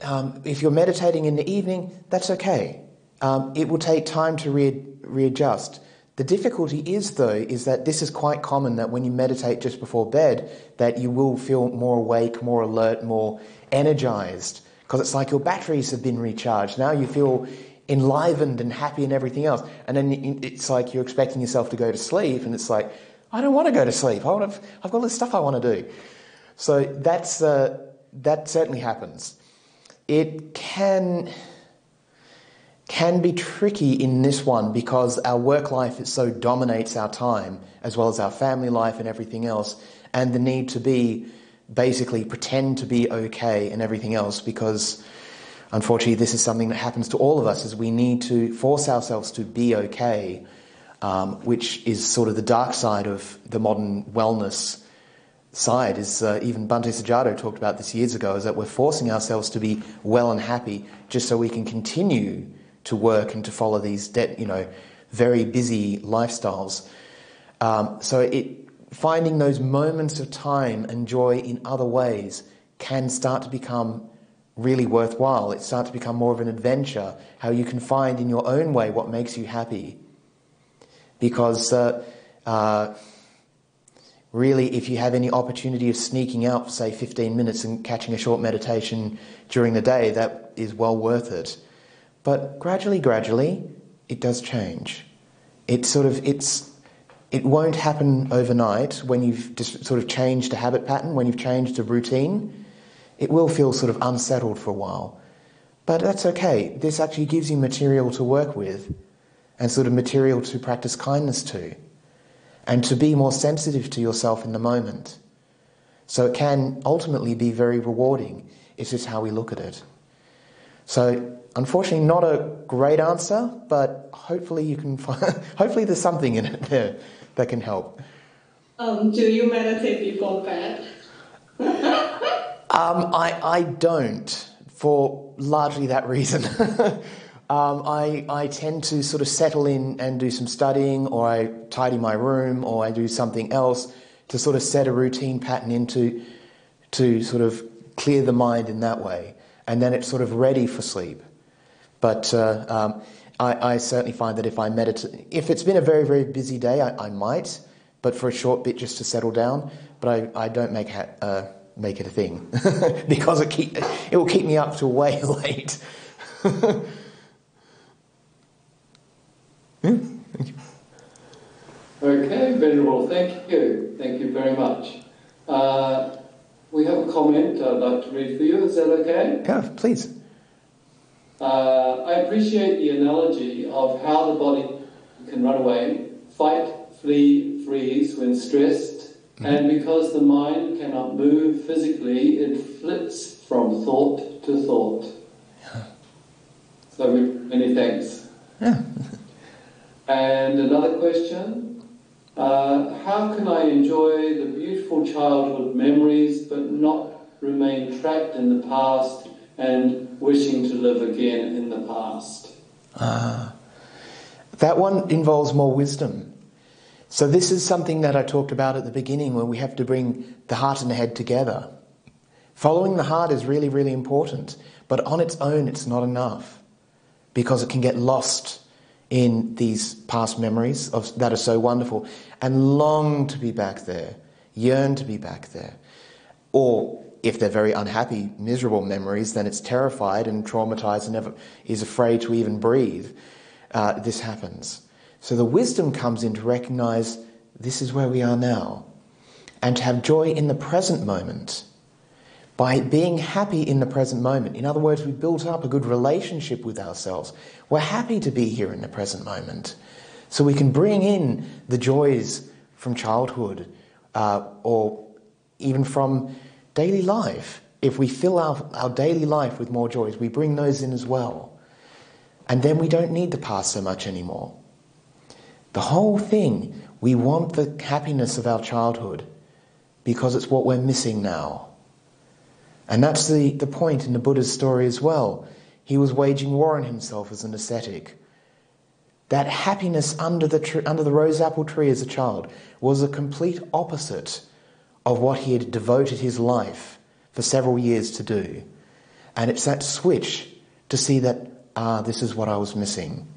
um, if you're meditating in the evening, that's okay. Um, it will take time to re- readjust. The difficulty is, though, is that this is quite common that when you meditate just before bed, that you will feel more awake, more alert, more energized, because it's like your batteries have been recharged. Now you feel enlivened and happy and everything else. And then it's like you're expecting yourself to go to sleep, and it's like, I don't want to go to sleep. I want to, I've got all this stuff I want to do. So that's, uh, that certainly happens. It can, can be tricky in this one because our work life so dominates our time, as well as our family life and everything else, and the need to be basically pretend to be okay and everything else because unfortunately this is something that happens to all of us is we need to force ourselves to be okay um, which is sort of the dark side of the modern wellness side. Is uh, even Bhante Sujato talked about this years ago. Is that we're forcing ourselves to be well and happy just so we can continue to work and to follow these, de- you know, very busy lifestyles. Um, so it finding those moments of time and joy in other ways can start to become really worthwhile. It starts to become more of an adventure, how you can find in your own way what makes you happy because uh, uh, really, if you have any opportunity of sneaking out for, say, 15 minutes and catching a short meditation during the day, that is well worth it. But gradually, gradually, it does change. It sort of, it's, it won't happen overnight when you've just sort of changed a habit pattern, when you've changed a routine. It will feel sort of unsettled for a while. But that's okay. This actually gives you material to work with and sort of material to practice kindness to, and to be more sensitive to yourself in the moment. So it can ultimately be very rewarding. It's just how we look at it. So, unfortunately, not a great answer, but hopefully you can find. hopefully, there's something in it there that can help. Um, do you meditate before bed? um, I I don't for largely that reason. Um, I, I tend to sort of settle in and do some studying, or I tidy my room, or I do something else to sort of set a routine pattern into to sort of clear the mind in that way, and then it's sort of ready for sleep. But uh, um, I, I, certainly find that if I meditate, if it's been a very very busy day, I, I, might, but for a short bit just to settle down. But I, I don't make ha- uh, make it a thing because it keep it will keep me up till way late. Yeah, thank you. Okay, Venerable, thank you. Thank you very much. Uh, we have a comment I'd like to read for you. Is that okay? Yeah, please. Uh, I appreciate the analogy of how the body can run away fight, flee, freeze when stressed. And because the mind cannot move physically, it flits from thought to thought. So, many thanks. Yeah. And another question uh, How can I enjoy the beautiful childhood memories but not remain trapped in the past and wishing to live again in the past? Ah. That one involves more wisdom. So, this is something that I talked about at the beginning where we have to bring the heart and the head together. Following the heart is really, really important, but on its own, it's not enough because it can get lost in these past memories of, that are so wonderful and long to be back there, yearn to be back there. Or if they're very unhappy, miserable memories, then it's terrified and traumatized and never is afraid to even breathe. Uh, this happens. So the wisdom comes in to recognize this is where we are now and to have joy in the present moment by being happy in the present moment. In other words, we've built up a good relationship with ourselves. We're happy to be here in the present moment. So we can bring in the joys from childhood uh, or even from daily life. If we fill our, our daily life with more joys, we bring those in as well. And then we don't need the past so much anymore. The whole thing, we want the happiness of our childhood because it's what we're missing now. And that's the, the point in the Buddha's story as well. He was waging war on himself as an ascetic. That happiness under the, tr- under the rose apple tree as a child was a complete opposite of what he had devoted his life for several years to do. And it's that switch to see that, ah, this is what I was missing.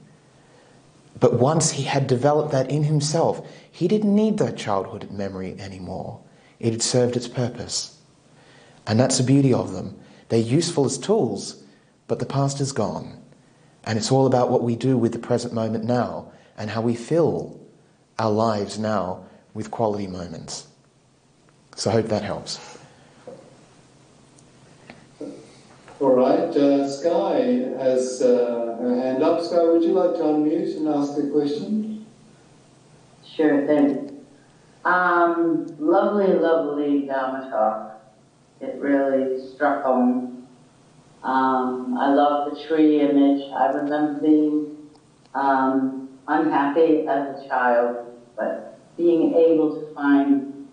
But once he had developed that in himself, he didn't need that childhood memory anymore. It had served its purpose. And that's the beauty of them. They're useful as tools, but the past is gone. And it's all about what we do with the present moment now and how we fill our lives now with quality moments. So I hope that helps. All right, uh, Sky has uh, her hand up. Sky, would you like to unmute and ask a question? Sure thing. Um, lovely, lovely Dharma talk. It really struck home. Um, I love the tree image. I remember being um, unhappy as a child, but being able to find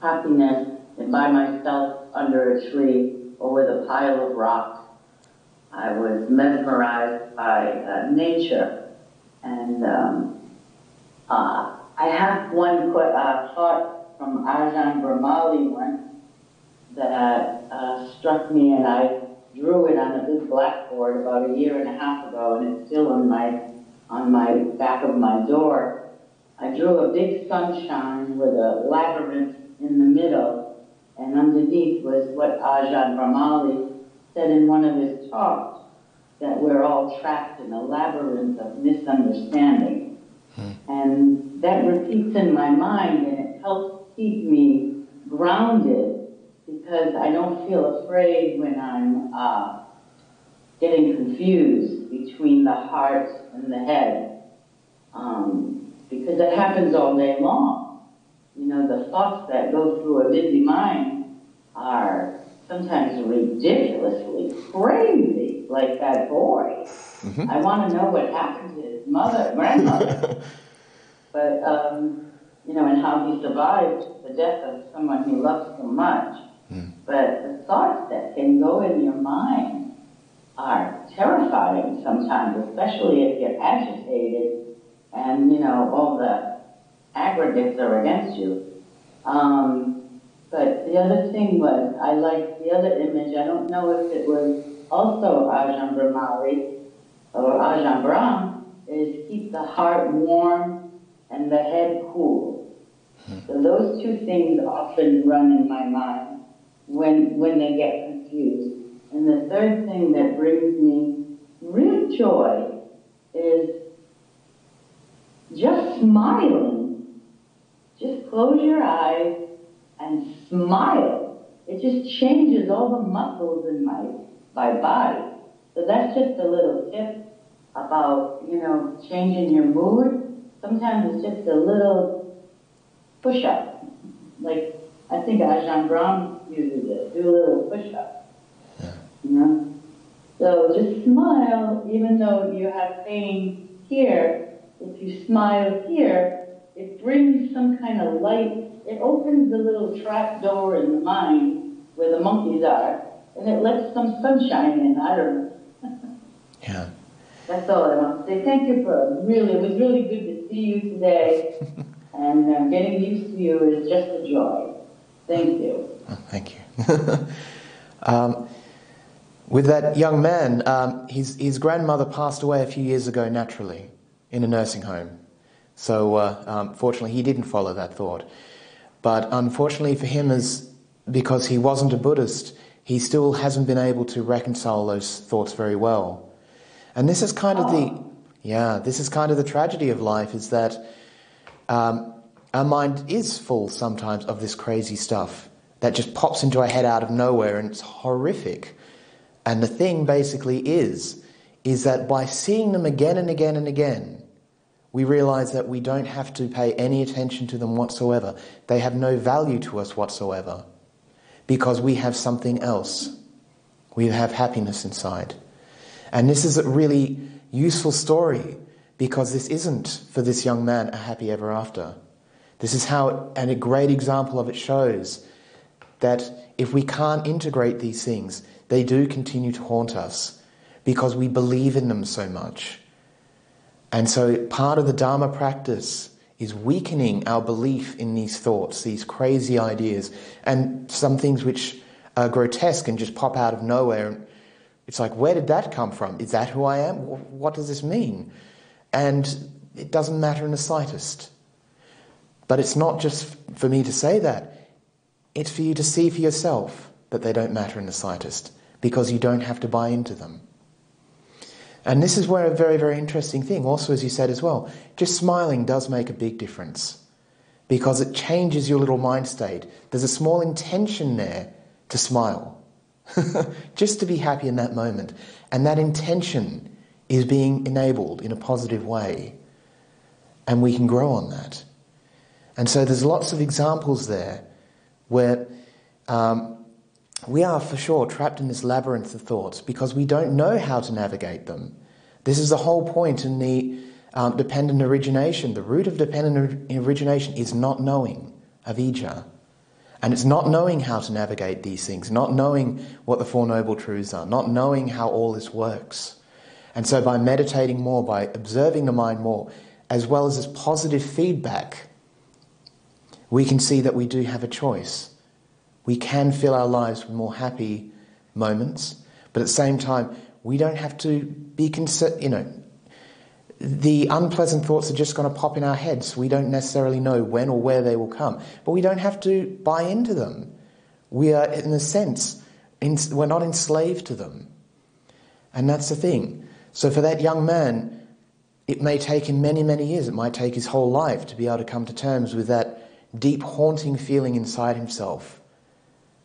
happiness by myself under a tree with a pile of rocks. I was mesmerized by uh, nature and um, uh, I have one qu- uh, thought from Ajahn Brahmali once that uh, struck me, and I drew it on a big blackboard about a year and a half ago, and it's still on my on my back of my door. I drew a big sunshine with a labyrinth in the middle, and underneath was what Ajahn Brahmali said in one of his talks that we're all trapped in a labyrinth of misunderstanding. And that repeats in my mind and it helps keep me grounded because I don't feel afraid when I'm uh, getting confused between the heart and the head. Um, because it happens all day long. You know, the thoughts that go through a busy mind are sometimes ridiculously crazy, like that boy. I want to know what happened to his mother, grandmother. but, um, you know, and how he survived the death of someone he loved so much. But the thoughts that can go in your mind are terrifying sometimes, especially if you're agitated and, you know, all the aggregates are against you. Um, but the other thing was, I liked the other image. I don't know if it was also Ajahn Brahmali or Ajahn Brahm, is keep the heart warm and the head cool. So those two things often run in my mind when when they get confused. And the third thing that brings me real joy is just smiling. Just close your eyes and smile. It just changes all the muscles in my my body. So that's just a little tip about, you know, changing your mood sometimes it's just a little push up. Like, I think Ajahn Brahm uses it, do a little push up. You know? So just smile, even though you have pain here. If you smile here, it brings some kind of light. It opens the little trap door in the mind where the monkeys are, and it lets some sunshine in. I don't know. Yeah. That's all I want to say. Thank you for really, it was really good to see you today. and uh, getting used to you is just a joy. Thank you. Oh, thank you. um, with that young man, um, his, his grandmother passed away a few years ago naturally in a nursing home. So, uh, um, fortunately, he didn't follow that thought. But unfortunately for him, as because he wasn't a Buddhist, he still hasn't been able to reconcile those thoughts very well. And this is kind of the, yeah, this is kind of the tragedy of life is that um, our mind is full sometimes of this crazy stuff that just pops into our head out of nowhere and it's horrific. And the thing basically is, is that by seeing them again and again and again, we realize that we don't have to pay any attention to them whatsoever. They have no value to us whatsoever because we have something else. We have happiness inside. And this is a really useful story because this isn't for this young man a happy ever after. This is how, and a great example of it shows that if we can't integrate these things, they do continue to haunt us because we believe in them so much. And so part of the Dharma practice is weakening our belief in these thoughts, these crazy ideas, and some things which are grotesque and just pop out of nowhere. It's like, where did that come from? Is that who I am? What does this mean? And it doesn't matter in the slightest. But it's not just for me to say that, it's for you to see for yourself that they don't matter in the slightest because you don't have to buy into them. And this is where a very, very interesting thing, also as you said as well, just smiling does make a big difference because it changes your little mind state. There's a small intention there to smile, just to be happy in that moment. And that intention is being enabled in a positive way. And we can grow on that. And so there's lots of examples there where um, we are for sure trapped in this labyrinth of thoughts because we don't know how to navigate them. This is the whole point in the um, dependent origination. The root of dependent origination is not knowing avijja. And it's not knowing how to navigate these things, not knowing what the Four Noble Truths are, not knowing how all this works. And so by meditating more, by observing the mind more, as well as this positive feedback, we can see that we do have a choice we can fill our lives with more happy moments, but at the same time, we don't have to be concerned, you know, the unpleasant thoughts are just going to pop in our heads. We don't necessarily know when or where they will come, but we don't have to buy into them. We are, in a sense, in, we're not enslaved to them. And that's the thing. So for that young man, it may take him many, many years, it might take his whole life to be able to come to terms with that deep, haunting feeling inside himself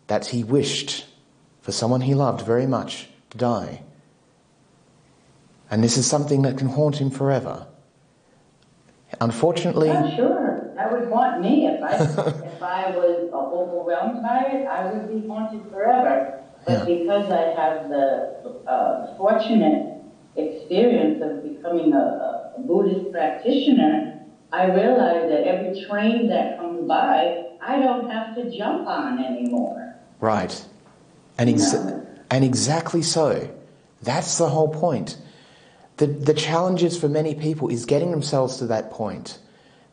that he wished for someone he loved very much to die. And this is something that can haunt him forever. Unfortunately. Yeah, sure. That would haunt me if I if I was overwhelmed by it. I would be haunted forever. But yeah. because I have the uh, fortunate experience of becoming a, a Buddhist practitioner, I realize that every train that comes by, I don't have to jump on anymore. Right. And, ex- and exactly so. That's the whole point. The, the challenges for many people is getting themselves to that point.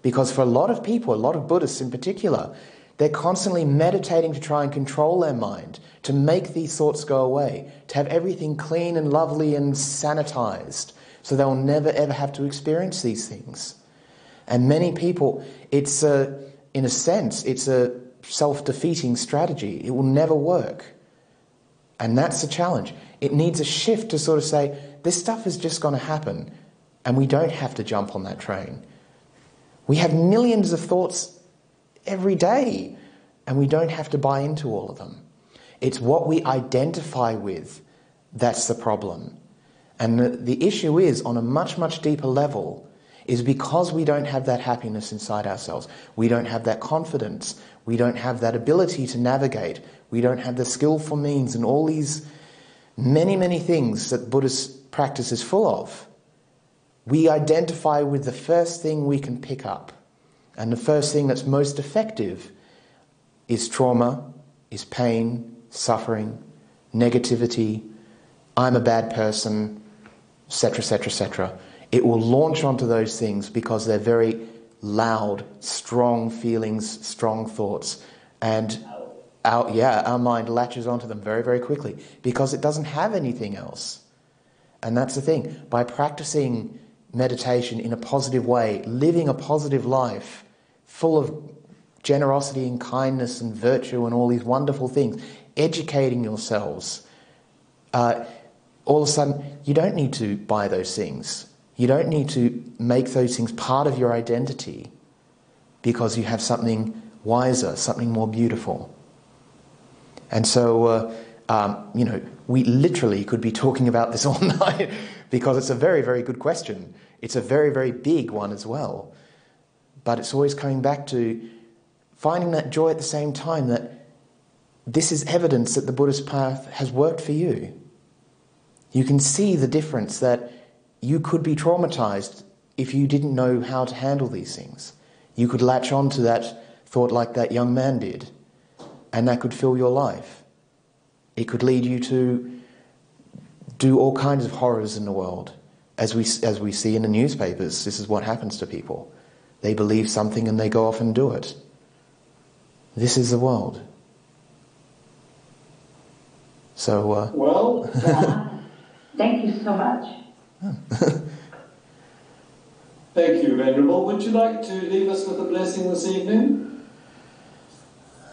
Because for a lot of people, a lot of Buddhists in particular, they're constantly meditating to try and control their mind, to make these thoughts go away, to have everything clean and lovely and sanitized, so they'll never ever have to experience these things. And many people, it's a, in a sense, it's a self defeating strategy. It will never work. And that's the challenge. It needs a shift to sort of say, this stuff is just going to happen, and we don't have to jump on that train. We have millions of thoughts every day, and we don't have to buy into all of them. It's what we identify with that's the problem. And the, the issue is, on a much, much deeper level, is because we don't have that happiness inside ourselves. We don't have that confidence. We don't have that ability to navigate. We don't have the skillful means and all these many, many things that Buddhist practice is full of. We identify with the first thing we can pick up. And the first thing that's most effective is trauma, is pain, suffering, negativity, I'm a bad person, etc., etc., etc. It will launch onto those things because they're very loud, strong feelings, strong thoughts. And our, yeah, our mind latches onto them very, very quickly because it doesn't have anything else. And that's the thing. By practicing meditation in a positive way, living a positive life full of generosity and kindness and virtue and all these wonderful things, educating yourselves, uh, all of a sudden you don't need to buy those things. You don't need to make those things part of your identity because you have something wiser, something more beautiful. And so, uh, um, you know, we literally could be talking about this all night because it's a very, very good question. It's a very, very big one as well. But it's always coming back to finding that joy at the same time that this is evidence that the Buddhist path has worked for you. You can see the difference that you could be traumatized if you didn't know how to handle these things. You could latch on to that thought like that young man did, and that could fill your life. It could lead you to do all kinds of horrors in the world. As we, as we see in the newspapers, this is what happens to people. They believe something and they go off and do it. This is the world. So, uh, well, Thank you so much. Thank you, Venerable. Would you like to leave us with a blessing this evening?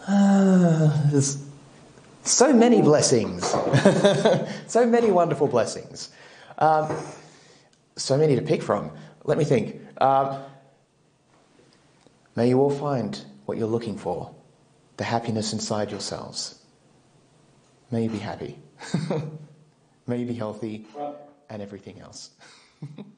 Uh, there's so many blessings. so many wonderful blessings. Um, so many to pick from. Let me think. Um, may you all find what you're looking for the happiness inside yourselves. May you be happy. May you be healthy and everything else.